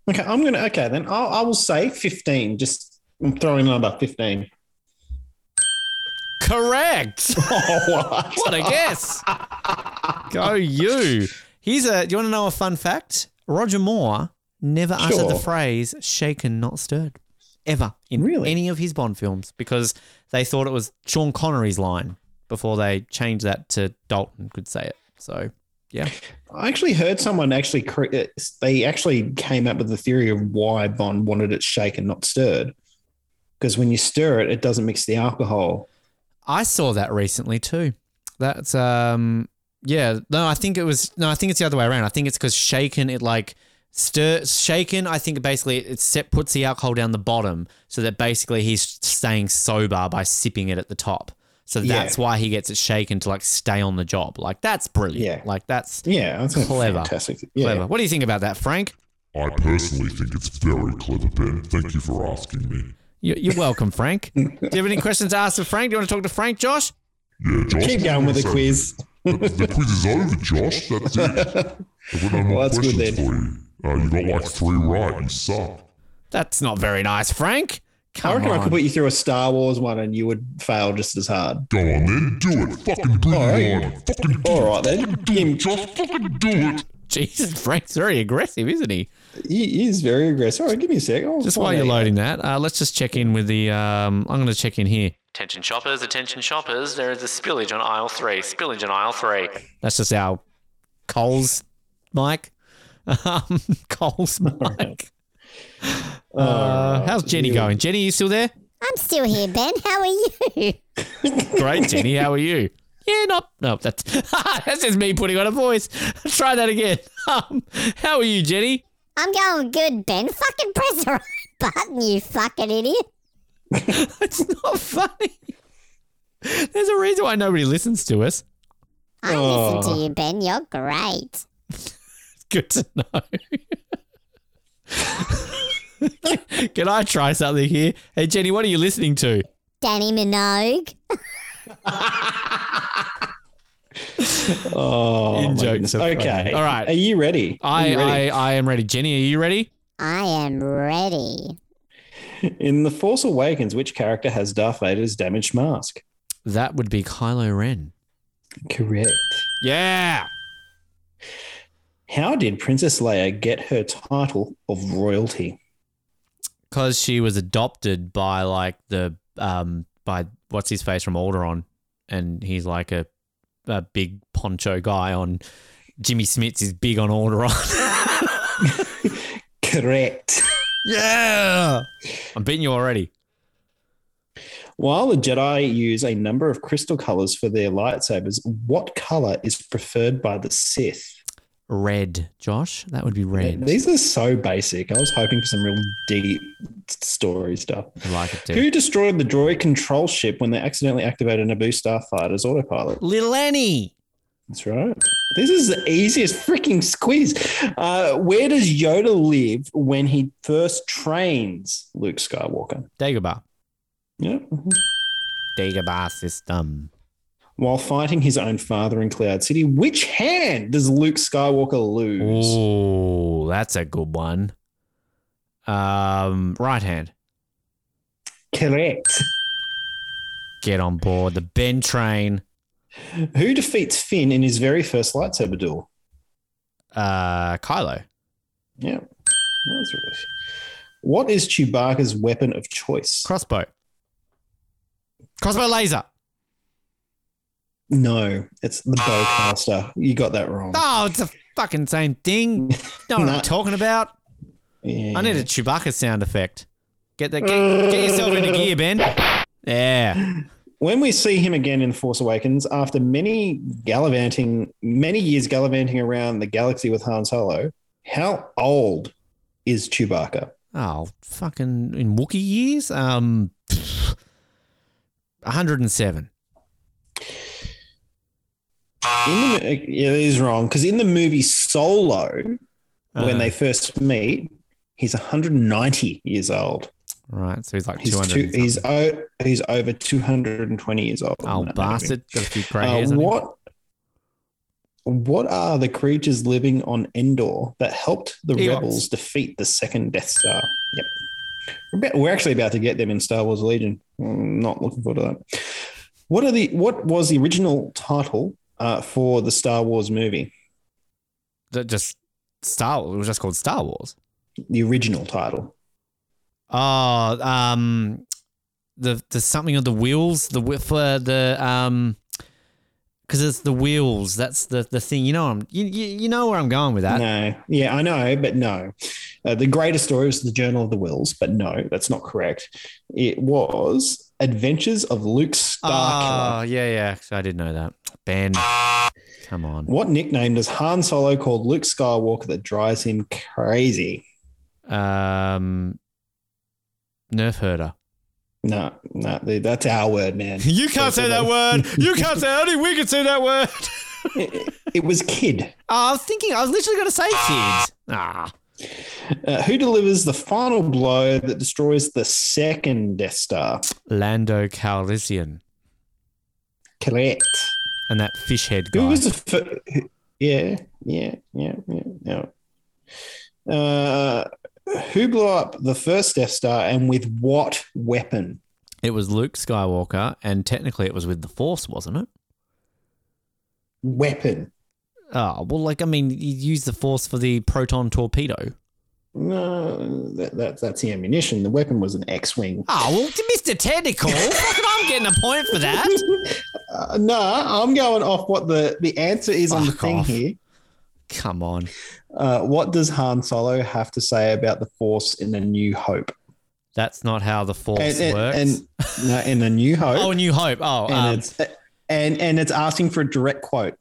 okay, I'm gonna. Okay, then I'll, I will say 15. Just I'm throwing number 15. Correct. Oh, what? What a guess. Go you. Here's a. Do you want to know a fun fact? Roger Moore never uttered the phrase "shaken, not stirred" ever in Really? any of his Bond films because they thought it was Sean Connery's line before they changed that to Dalton could say it. So yeah, I actually heard someone actually, they actually came up with the theory of why Bond wanted it shaken, not stirred. Because when you stir it, it doesn't mix the alcohol. I saw that recently too. That's um yeah no I think it was no I think it's the other way around. I think it's because shaken it like stir shaken. I think basically it set puts the alcohol down the bottom so that basically he's staying sober by sipping it at the top. So Yeah. that's why he gets it shaken to like stay on the job. Like that's brilliant. Yeah. Like that's Yeah, that's Clever. fantastic. Yeah. clever. What do you think about that, Frank? I personally think it's very clever, Ben. Thank you for asking me. You- You're welcome, Frank. do you have any questions to ask of Frank? Do you want to talk to Frank, Josh? Yeah, Josh. Keep going with the quiz. The, the quiz is over, Josh. That's it. I've got no more Well, that's good questions for you. Uh, you got like three right. You suck. That's not very nice, Frank. Come I reckon on. I could put you through a Star Wars one and you would fail just as hard. Go on then, do it. Fucking bring All it on. Fucking do All it. right then. Do it, Josh. Fucking do it. Jesus, Frank's very aggressive, isn't he? He is very aggressive. All right, give me a sec. I'll Just while you're out. loading that, uh, let's just check in with the. Um, I'm going to check in here. Attention shoppers, attention shoppers. There is a spillage on aisle three. Spillage on aisle three. That's just our Coles mic. Um, Coles mic. Uh, how's Jenny going? Jenny, you still there? I'm still here, Ben. How are you? Great, Jenny. How are you? Yeah, not. No, that's that's just me putting on a voice. Let's Try that again. Um, how are you, Jenny? I'm going good, Ben. Fucking press the right button, you fucking idiot. It's not funny. There's a reason why nobody listens to us. I listen to you, Ben. You're great. Good to know. Can I try something here? Hey, Jenny, what are you listening to? Dannii Minogue. Oh, In my jokes goodness. funny. Okay. All right. Are you ready? Are I, you ready? I, I am ready. Jenny, are you ready? I am ready. In The Force Awakens, which character has Darth Vader's damaged mask? That would be Kylo Ren. Correct. Yeah. How did Princess Leia get her title of royalty? Because she was adopted by like the um by what's his face from Alderaan, and he's like a a big poncho guy on. Jimmy Smits is big on Alderaan. Correct. yeah. I'm beating you already. While the Jedi use a number of crystal colors for their lightsabers, what color is preferred by the Sith? Red, Josh. That would be red. These are so basic. I was hoping for some real deep story stuff. I like it too. Who destroyed the droid control ship when they accidentally activated Naboo Starfighter's autopilot? Little Annie. That's right. This is the easiest freaking squeeze. Uh, where does Yoda live when he first trains Luke Skywalker? Dagobah. Yeah. Dagobah system. While fighting his own father in Cloud City, which hand does Luke Skywalker lose? Oh, that's a good one. Um, right hand. Correct. Get on board the Ben train. Who defeats Finn in his very first lightsaber duel? Uh, Kylo. Yeah. That's really. What is Chewbacca's weapon of choice? Crossbow. Crossbow laser. No, it's the bowcaster. You got that wrong. Oh, it's a fucking same thing. Know what Nah. I'm talking about? Yeah. I need a Chewbacca sound effect. Get that. Get, get yourself into gear, Ben. Yeah. when we see him again in Force Awakens, after many gallivanting, many years gallivanting around the galaxy with Han Solo, how old is Chewbacca? Oh, fucking in Wookiee years. Um, 107. In the, yeah, that is wrong because in the movie Solo, Uh, when they first meet, he's 190 years old. Right, so he's like He's 200. two, he's o, he's over 220 years old. Oh, bastard. Got a few grey hairs Uh, what? What are the creatures living on Endor that helped the Ewoks. rebels defeat the second Death Star? Yep. We're, about, we're actually about to get them in Star Wars Legion. I'm not looking forward to that. What are the what was the original title uh, for the Star Wars movie? That Just Star Wars. It was just called Star Wars. The original title. Oh, um, the the something of the wheels, the for the um, because it's the wheels. That's the the thing. You know, I'm you you, you know where I'm going with that. No, yeah, I know, but no. Uh, the greatest story was the Journal of the Whills, but no, that's not correct. It was Adventures of Luke Starkiller. Oh, yeah, yeah. I did know that. Ben, come on. What nickname does Han Solo call Luke Skywalker that drives him crazy? Um, Nerf herder. No, no, that's our word, man. You can't say that word. You can't say. Only we can say that word. it, it was Kid. Oh, I was thinking. I was literally going to say kid. Ah, Uh, who delivers the final blow that destroys the second Death Star? Lando Calrissian Correct. and that fish head guy. Who was the fir- yeah, yeah, yeah, yeah, yeah. Uh, who blew up the first Death Star and with what weapon? It was Luke Skywalker, and technically it was with the Force, wasn't it? Weapon. Oh, well, like, I mean, you use the Force for the proton torpedo. No, that, that, that's the ammunition. The weapon was an X-wing. Oh, well, Mr. Technical. Fucking I'm getting a point for that. Uh, no, I'm going off what the, the answer is on the thing off. here. Come on. Uh, what does Han Solo have to say about the Force in A New Hope? That's not how the Force And, and, works. and no, in A New Hope, oh, New Hope. Oh, and um, it's and and it's asking for a direct quote.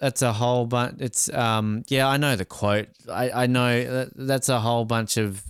That's a whole bunch. It's um, yeah, I know the quote. I I know that, that's a whole bunch of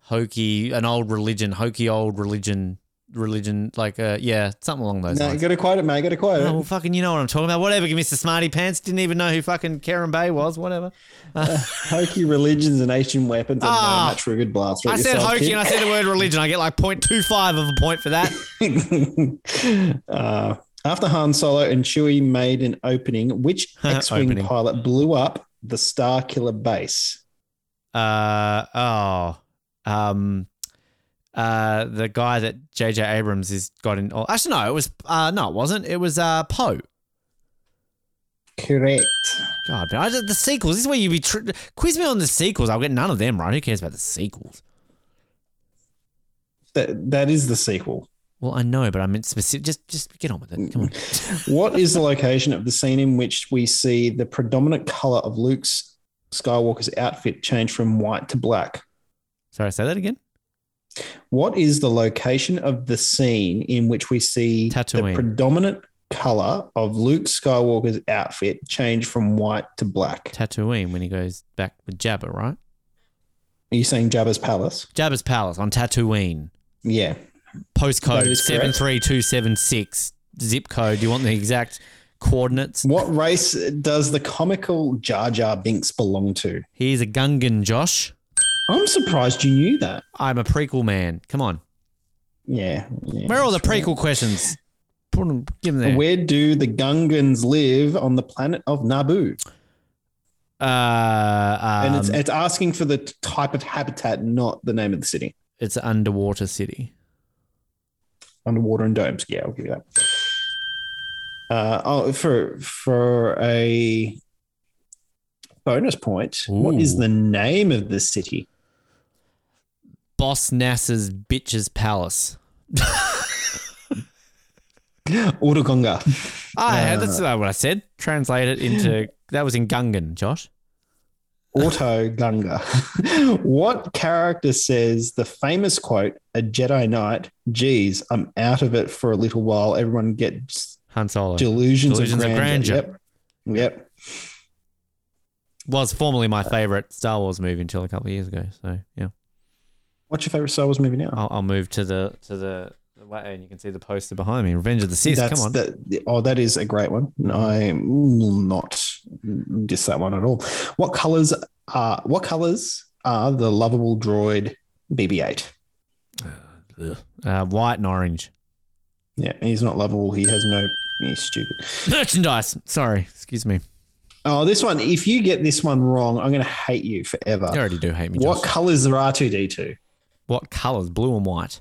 hokey, an old religion, hokey old religion, religion. Like uh, yeah, something along those No, you lines. got to quote it, mate. Got to quote Oh, it. well, fucking, you know what I'm talking about. Whatever, Mr. Smarty Pants. Didn't even know who fucking Karen Bay was. Whatever. Hokey religions and ancient weapons and Ah. no much rugged blast. I said hokey and I said the word religion. I get like 0.25 of a point for that. uh, after Han Solo and Chewie made an opening, which X-wing pilot blew up the Star Killer base? Uh oh, um, uh, the guy that J.J. Abrams is got in. Oh, actually, no, it was uh, no, it wasn't. It was uh, Poe. Correct. God, I, the sequels. This is where you be tr- quiz me on the sequels. I'll get none of them right. Who cares about the sequels? That that is the sequel. Well, I know, but I meant specific. Just, just get on with it. Come on. What is the location of the scene in which we see the predominant color of Luke's Skywalker's outfit change from white to black? Sorry, say that again. What is the location of the scene in which we see Tatooine. the predominant color of Luke Skywalker's outfit change from white to black? Tatooine when he goes back with Jabba, right? Are you saying Jabba's palace? Jabba's palace on Tatooine. Yeah. Postcode seven three two seven six. Zip code. Do you want the exact coordinates? What race does the comical Jar Jar Binks belong to? He's a Gungan, Josh. I'm surprised you knew that. I'm a prequel man. Come on. Yeah. yeah Where are all the that's right. prequel questions? Put 'em- give them there. Where do the Gungans live on the planet of Naboo? Uh, um, and it's, it's asking for the type of habitat, not the name of the city. it's an underwater city. Underwater and domes. Yeah, I'll give you that. Uh, oh, for for a bonus point, what is the name of the city? Boss Nass's bitch's palace. Urugonga. Ah, that's uh, what I said. Translate it into that was in Gungan, Josh. Otoh Gunga. what character says the famous quote, a Jedi Knight, geez, I'm out of it for a little while. Everyone gets Han Solo delusions, Delusions of of grandeur. grandeur. Yep. Yep. was formerly my favorite Star Wars movie until a couple of years ago. So yeah, What's your favorite Star Wars movie now? I'll, I'll move to the to the and you can see the poster behind me. Revenge of the Sith. That's Come on. the- oh, that is a great one. I will not diss that one at all. What colors are what colors are the lovable droid BB-8? Uh, white and orange. Yeah, he's not lovable. He has no. He's stupid. Merchandise. Sorry, excuse me. Oh, this one. If you get this one wrong, I'm going to hate you forever. You already do hate me. What colors are R2D2? What colors? Blue and white.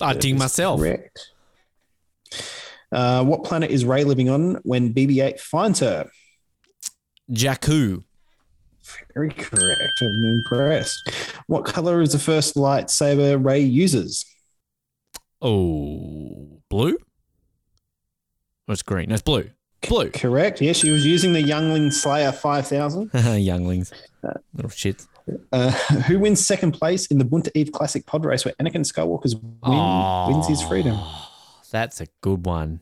I That ding myself. Correct. Uh, what planet is Rey living on when BB-8 finds her? Jakku. Very correct. I'm impressed. What color is the first lightsaber Rey uses? Oh, blue. Oh, it's green. No, it's blue. Blue. Correct. Yes, she was using the Youngling Slayer 5000. Younglings. Little shits. Uh, who wins second place in the Boonta Eve Classic pod race where Anakin Skywalker's win, Oh. wins his freedom? That's a good one.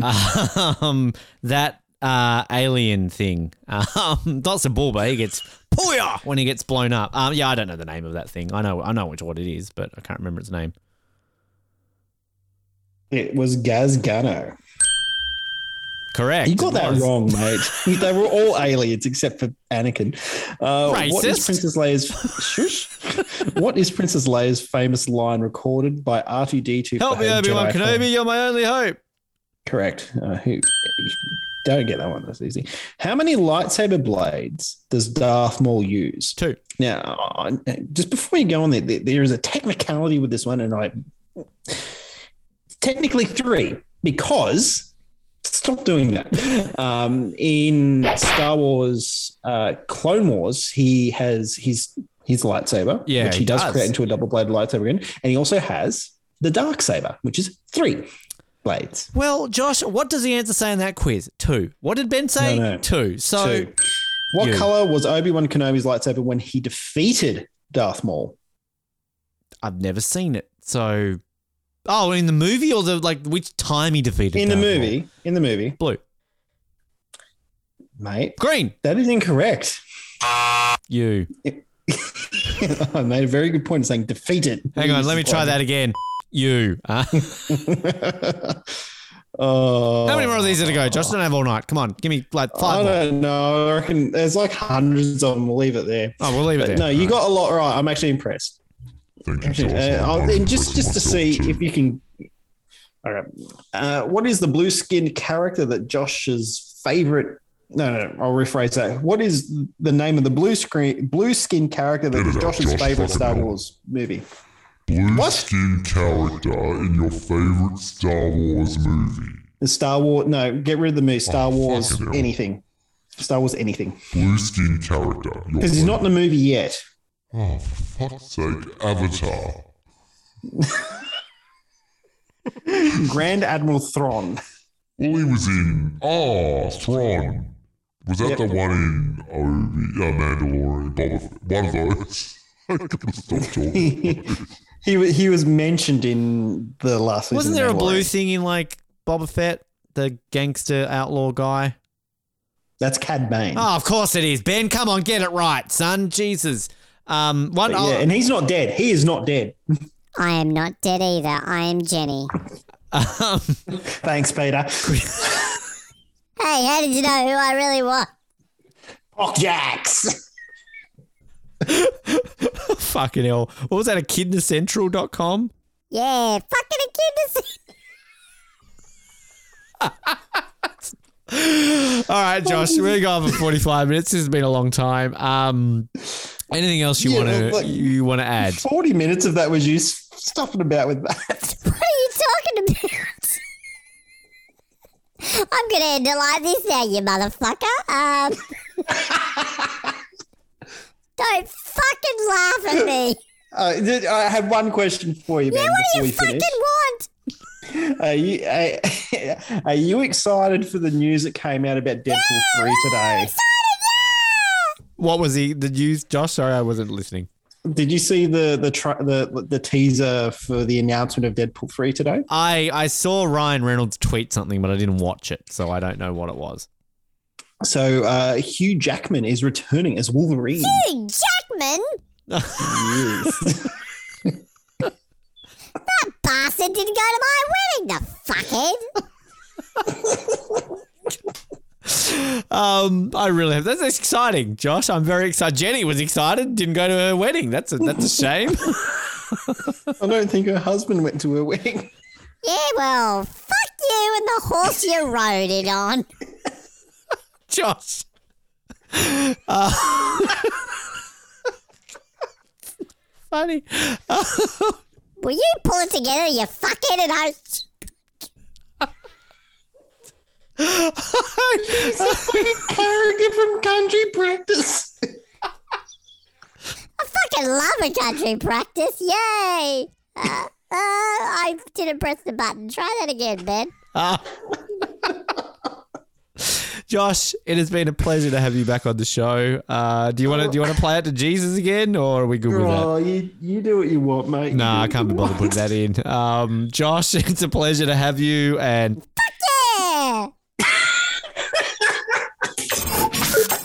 um, that uh, alien thing. Um, Dr. Bulba, he gets pooya when he gets blown up. Um, yeah, I don't know the name of that thing. I know, I know which what it is, but I can't remember its name. It was Gasgano. Correct. You got that wrong, mate. they were all aliens except for Anakin. Uh, what is Princess Leia's shush? what is Princess Leia's famous line recorded by R2D2? Help me, Obi Wan? Kenobi. You're my only hope. Correct. Uh, who? Don't get that one. That's easy. How many lightsaber blades does Darth Maul use? Two. Now, just before you go on there, there is a technicality with this one, and I technically three because Stop doing that. Um, in Star Wars, uh, Clone Wars, he has his his lightsaber, Yeah, which he, he does, does. create into a double bladed lightsaber again, and he also has the dark saber, which is three blades. Well, Josh, what does the answer say in that quiz? Two. What did Ben say? No, no. Two. So Two. What you. color was Obi Wan Kenobi's lightsaber when he defeated Darth Maul? I've never seen it. So, oh, in the movie or the like, which time he defeated? In the movie, in the movie, blue, mate, green. that is incorrect. You. I made a very good point of saying it. Hang on. Let me try that again. You. Uh, oh, how many more of these are to go? Josh, don't have all night. Come on, give me like I five more. don't know. I reckon there's like hundreds of them. We'll leave it there. Oh, we'll leave it But there. no, you got a lot right. I'm actually impressed. Thank you, uh, and just just to see too. if you can. All right. Uh, what is the blue skinned character that Josh's favorite? No, no, no, I'll rephrase that. What is the name of the blue screen blue skin character that is Josh's Josh, favorite Star. Wars movie? blue What? skin character in your favorite Star Wars movie. The Star Wars. No, get rid of the movie. Star Oh, Wars anything. Star Wars anything. Blue skin character. Because he's not in the movie yet. Oh, for fuck's sake, Avatar. Grand Admiral Thrawn. Well, he was in. Oh, Thrawn. Was that Yep. the one in Obi, uh, Mandalorian? Boba Fett? One of those. I gotta stop talking. he, he he was mentioned in the last season. Wasn't there a blue thing in like Boba Fett, the gangster outlaw guy? That's Cad Bane. Oh, of course it is. Ben, come on, get it right, son. Jesus. Um, one. Yeah, and he's not dead. He is not dead. I am not dead either. I am Jenny. um, Thanks, Peter. Hey, how did you know who I really was? Fuck Jax. fucking hell. What was that? A kidneycentral.com? Yeah, fucking a kid to see. All right, Josh, we're going for 45 minutes. This has been a long time. Um, anything else you Yeah, want to look- you want to add? Forty minutes of that was you stuffing about with that. What are you talking about? I'm gonna end it like this now, you motherfucker. Um, don't fucking laugh at me. Uh, I have one question for you, man. What do before you we fucking finish. want? Are you are, are you excited for the news that came out about Deadpool three today? What was he? Did you, Josh? Sorry, I wasn't listening. Did you see the the tra- the the teaser for the announcement of Deadpool three today? I I saw Ryan Reynolds tweet something, but I didn't watch it, so I don't know what it was. So uh, Hugh Jackman is returning as Wolverine. Hugh Jackman? Yes. That bastard didn't go to my wedding, the fuckhead. Um, I really have. That's exciting, Josh. I'm very excited. Jenny was excited. Didn't go to her wedding. That's a that's a shame. I don't think her husband went to her wedding. Yeah, well, fuck you and the horse you rode it on. Josh. Uh, funny. Will you pull it together, you fuckhead and host? Character from Country Practice. I fucking love a country practice. Yay! Uh, uh, I didn't press the button. Try that again, Ben. Josh, it has been a pleasure to have you back on the show. Uh, do you want to do you want to play it to Jesus again, or are we good with that? Oh, you you do what you want, mate. No, I can't be bothered putting that in. Um, Josh, it's a pleasure to have you, and Yeah!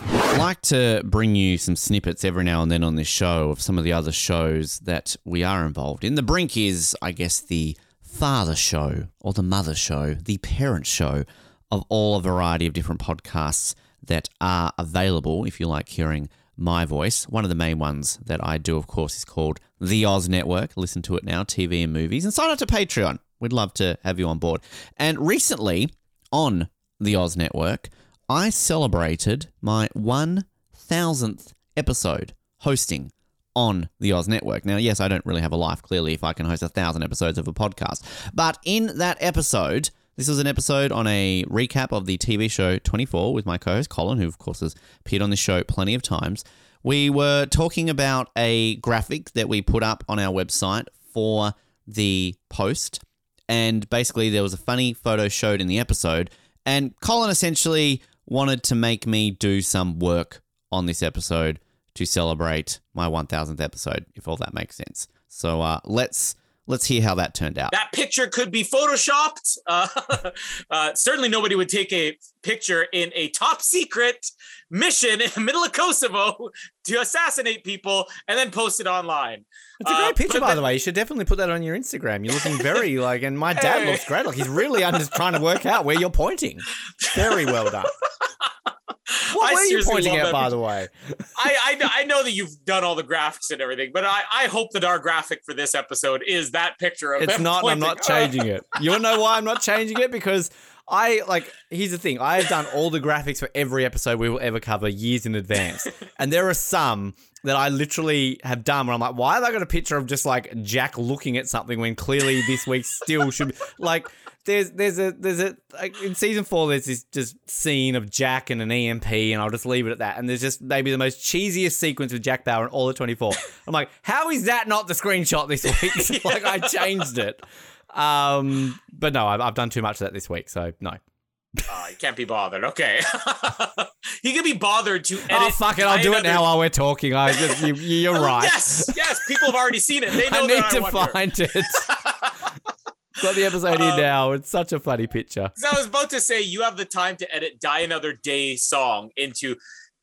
I like to bring you some snippets every now and then on this show of some of the other shows that we are involved in. The Brink is, I guess, the father show or the mother show, the parent show of all a variety of different podcasts that are available if you like hearing my voice. One of the main ones that I do, of course, is called The Oz Network. Listen to it now, TV and movies, and sign up to Patreon. We'd love to have you on board. And recently on The Oz Network, I celebrated my 1000th episode hosting on the Oz Network. Now, yes, I don't really have a life, clearly, if I can host a thousand episodes of a podcast. But in that episode, This was an episode on a recap of the TV show 24 with my co host Colin, who, of course, has appeared on the show plenty of times. We were talking about a graphic that we put up on our website for the post. And basically, there was a funny photo showed in the episode. And Colin essentially wanted to make me do some work on this episode to celebrate my 1000th episode, if all that makes sense. So uh, let's let's hear how that turned out. That picture could be photoshopped. Uh, uh, certainly, nobody would take a picture in a top secret mission in the middle of Kosovo to assassinate people and then post it online. It's a great picture, by the way. You should definitely put that on your Instagram. You're looking very like, and my dad Hey. looks great. Like he's really under trying to work out where you're pointing. Very well done. What I were you pointing at, by the way? I, I I know that you've done all the graphics and everything, but I, I hope that our graphic for this episode is that picture of It's not. I'm not changing it. You wanna know why I'm not changing it? Because I like. Here's the thing. I have done all the graphics for every episode we will ever cover years in advance, and there are some that I literally have done where I'm like, why have I got a picture of just like Jack looking at something when clearly this week still should be like. There's there's a there's a like in season four there's this just scene of Jack and an EMP and I'll just leave it at that and there's just maybe the most cheesiest sequence with Jack Bauer in all of 24. I'm like, how is that not the screenshot this week? like I changed it. Um, but no, I've, I've done too much of that this week, so no. Oh, you can't be bothered. Okay. he can be bothered to edit. oh fuck it, I'll do it now while we're talking. I just, you, you're Oh, right. Yes, yes. People have already seen it. They know I need to I find it. Got the episode Um, here now. It's such a funny picture. So I was about to say you have the time to edit "Die Another Day" song into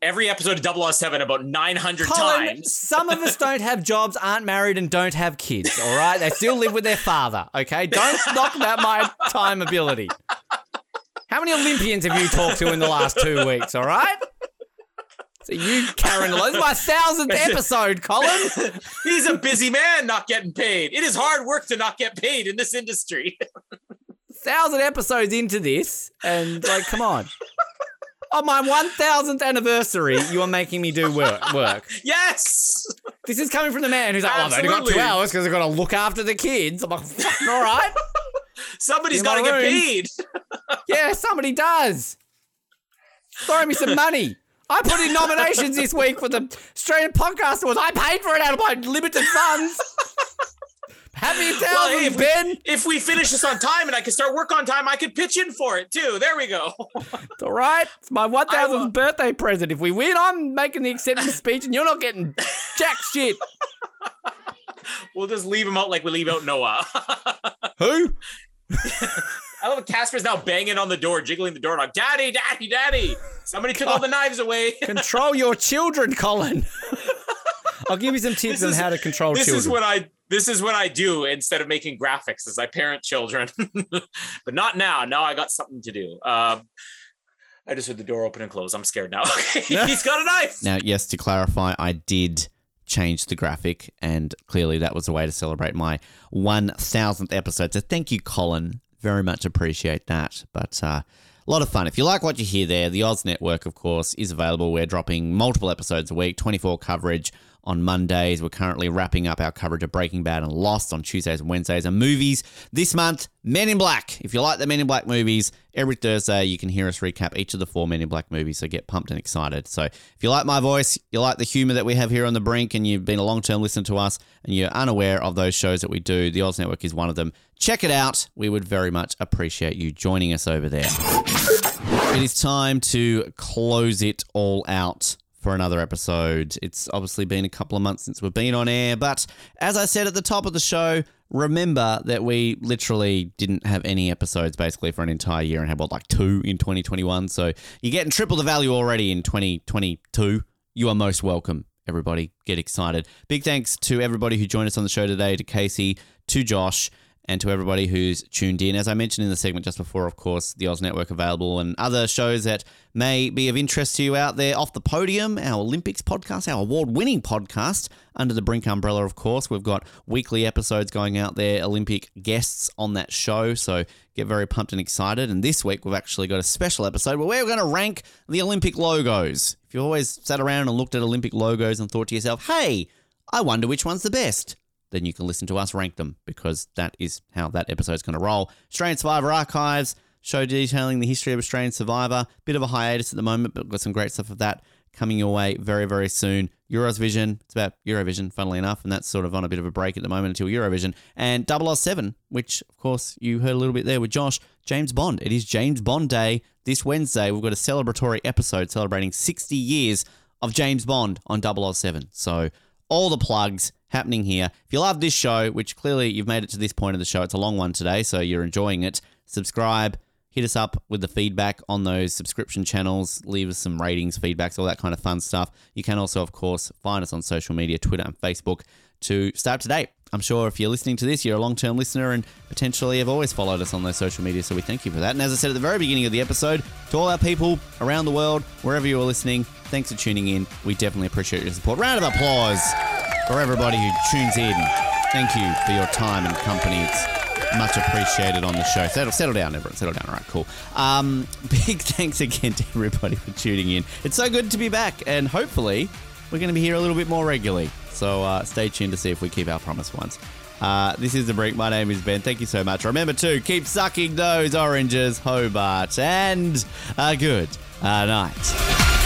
every episode of 007 about 900 Colin, times. some of us don't have jobs, aren't married, and don't have kids. All right, they still live with their father. Okay, don't knock about my time ability. How many Olympians have you talked to in the last two weeks? All right. So you, Karen, is my thousandth episode, Colin. He's a busy man, not getting paid. It is hard work to not get paid in this industry. Thousand episodes into this, and like, come on. On my one thousandth anniversary, you are making me do work. Work. yes. This is coming from the man who's like, "Oh, I've only got two hours because I've got to look after the kids." I'm like, "Fucking all right." Somebody's In got to get room. paid. Yeah, somebody does. Throw me some money. I put in nominations this week for the Australian Podcast Awards. I paid for it out of my limited funds. Happy Well, thousands, hey, if, we, Ben. if we finish this on time and I can start work on time, I could pitch in for it too. There we go. It's all right. It's my 1000th birthday present. If we win, I'm making the acceptance speech and you're not getting jack shit. we'll just leave him out like we leave out Noah. Who? I love Casper's now banging on the door, jiggling the door, like, Daddy, Daddy, Daddy. Somebody took all the knives away. Control your children, Colin. I'll give you some tips This on is- how to control this children. is what I this is what I do instead of making graphics as I parent children. but not now. Now I got something to do. Um, I just heard the door open and close. I'm scared now. He's got a knife. Now, yes, to clarify, I did change the graphic, and clearly that was a way to celebrate my 1000th episode. So thank you, Colin. Very much appreciate that. But uh, a lot of fun. If you like what you hear there, the Oz Network, of course, is available. We're dropping multiple episodes a week, 24 coverage on Mondays. We're currently wrapping up our coverage of Breaking Bad and Lost on Tuesdays and Wednesdays. And movies this month, Men in Black. If you like the Men in Black movies, every Thursday you can hear us recap each of the four Men in Black movies. So get pumped and excited. So if you like my voice, you like the humor that we have here on the brink, and you've been a long term listener to us, and you're unaware of those shows that we do, the Oz Network is one of them. Check it out. We would very much appreciate you joining us over there. It is time to close it all out for another episode. It's obviously been a couple of months since we've been on air, but as I said at the top of the show, remember that we literally didn't have any episodes basically for an entire year and had what like two in 2021. So you're getting triple the value already in 2022. You are most welcome. Everybody, get excited. Big thanks to everybody who joined us on the show today, to Casey, to Josh, and to everybody who's tuned in. As I mentioned in the segment just before, of course, the Oz Network available and other shows that may be of interest to you out there. Off the Podium, our Olympics podcast, our award winning podcast, under the Brink umbrella, of course. We've got weekly episodes going out there, Olympic guests on that show. So get very pumped and excited. And this week, we've actually got a special episode where we're going to rank the Olympic logos. If you always sat around and looked at Olympic logos and thought to yourself, hey, I wonder which one's the best then you can listen to us rank them because that is how that episode's going to roll. Australian Survivor Archives, show detailing the history of Australian Survivor. Bit of a hiatus at the moment, but got some great stuff of that coming your way very, very soon. Euros Vision, it's about Eurovision, funnily enough, and that's sort of on a bit of a break at the moment until Eurovision. And 007, which, of course, you heard a little bit there with Josh, James Bond. It is James Bond Day this Wednesday. We've got a celebratory episode celebrating 60 years of James Bond on 007. So, all the plugs happening here. If you love this show, which clearly you've made it to this point of the show, it's a long one today, so you're enjoying it, subscribe, hit us up with the feedback on those subscription channels, leave us some ratings, feedbacks, all that kind of fun stuff. You can also, of course, find us on social media, Twitter and Facebook to stay up to date. I'm sure if you're listening to this, you're a long term listener and potentially have always followed us on those social media, so we thank you for that. And as I said at the very beginning of the episode, to all our people around the world, wherever you are listening, thanks for tuning in. We definitely appreciate your support. Round of applause for everybody who tunes in. Thank you for your time and company. It's much appreciated on the show. Settle, settle down, everyone. Settle down. All right, cool. Um, big thanks again to everybody for tuning in. It's so good to be back, and hopefully, we're going to be here a little bit more regularly. So uh, stay tuned to see if we keep our promise once. Uh, this is The Brink. My name is Ben. Thank you so much. Remember to keep sucking those oranges, Hobart, and good uh, night.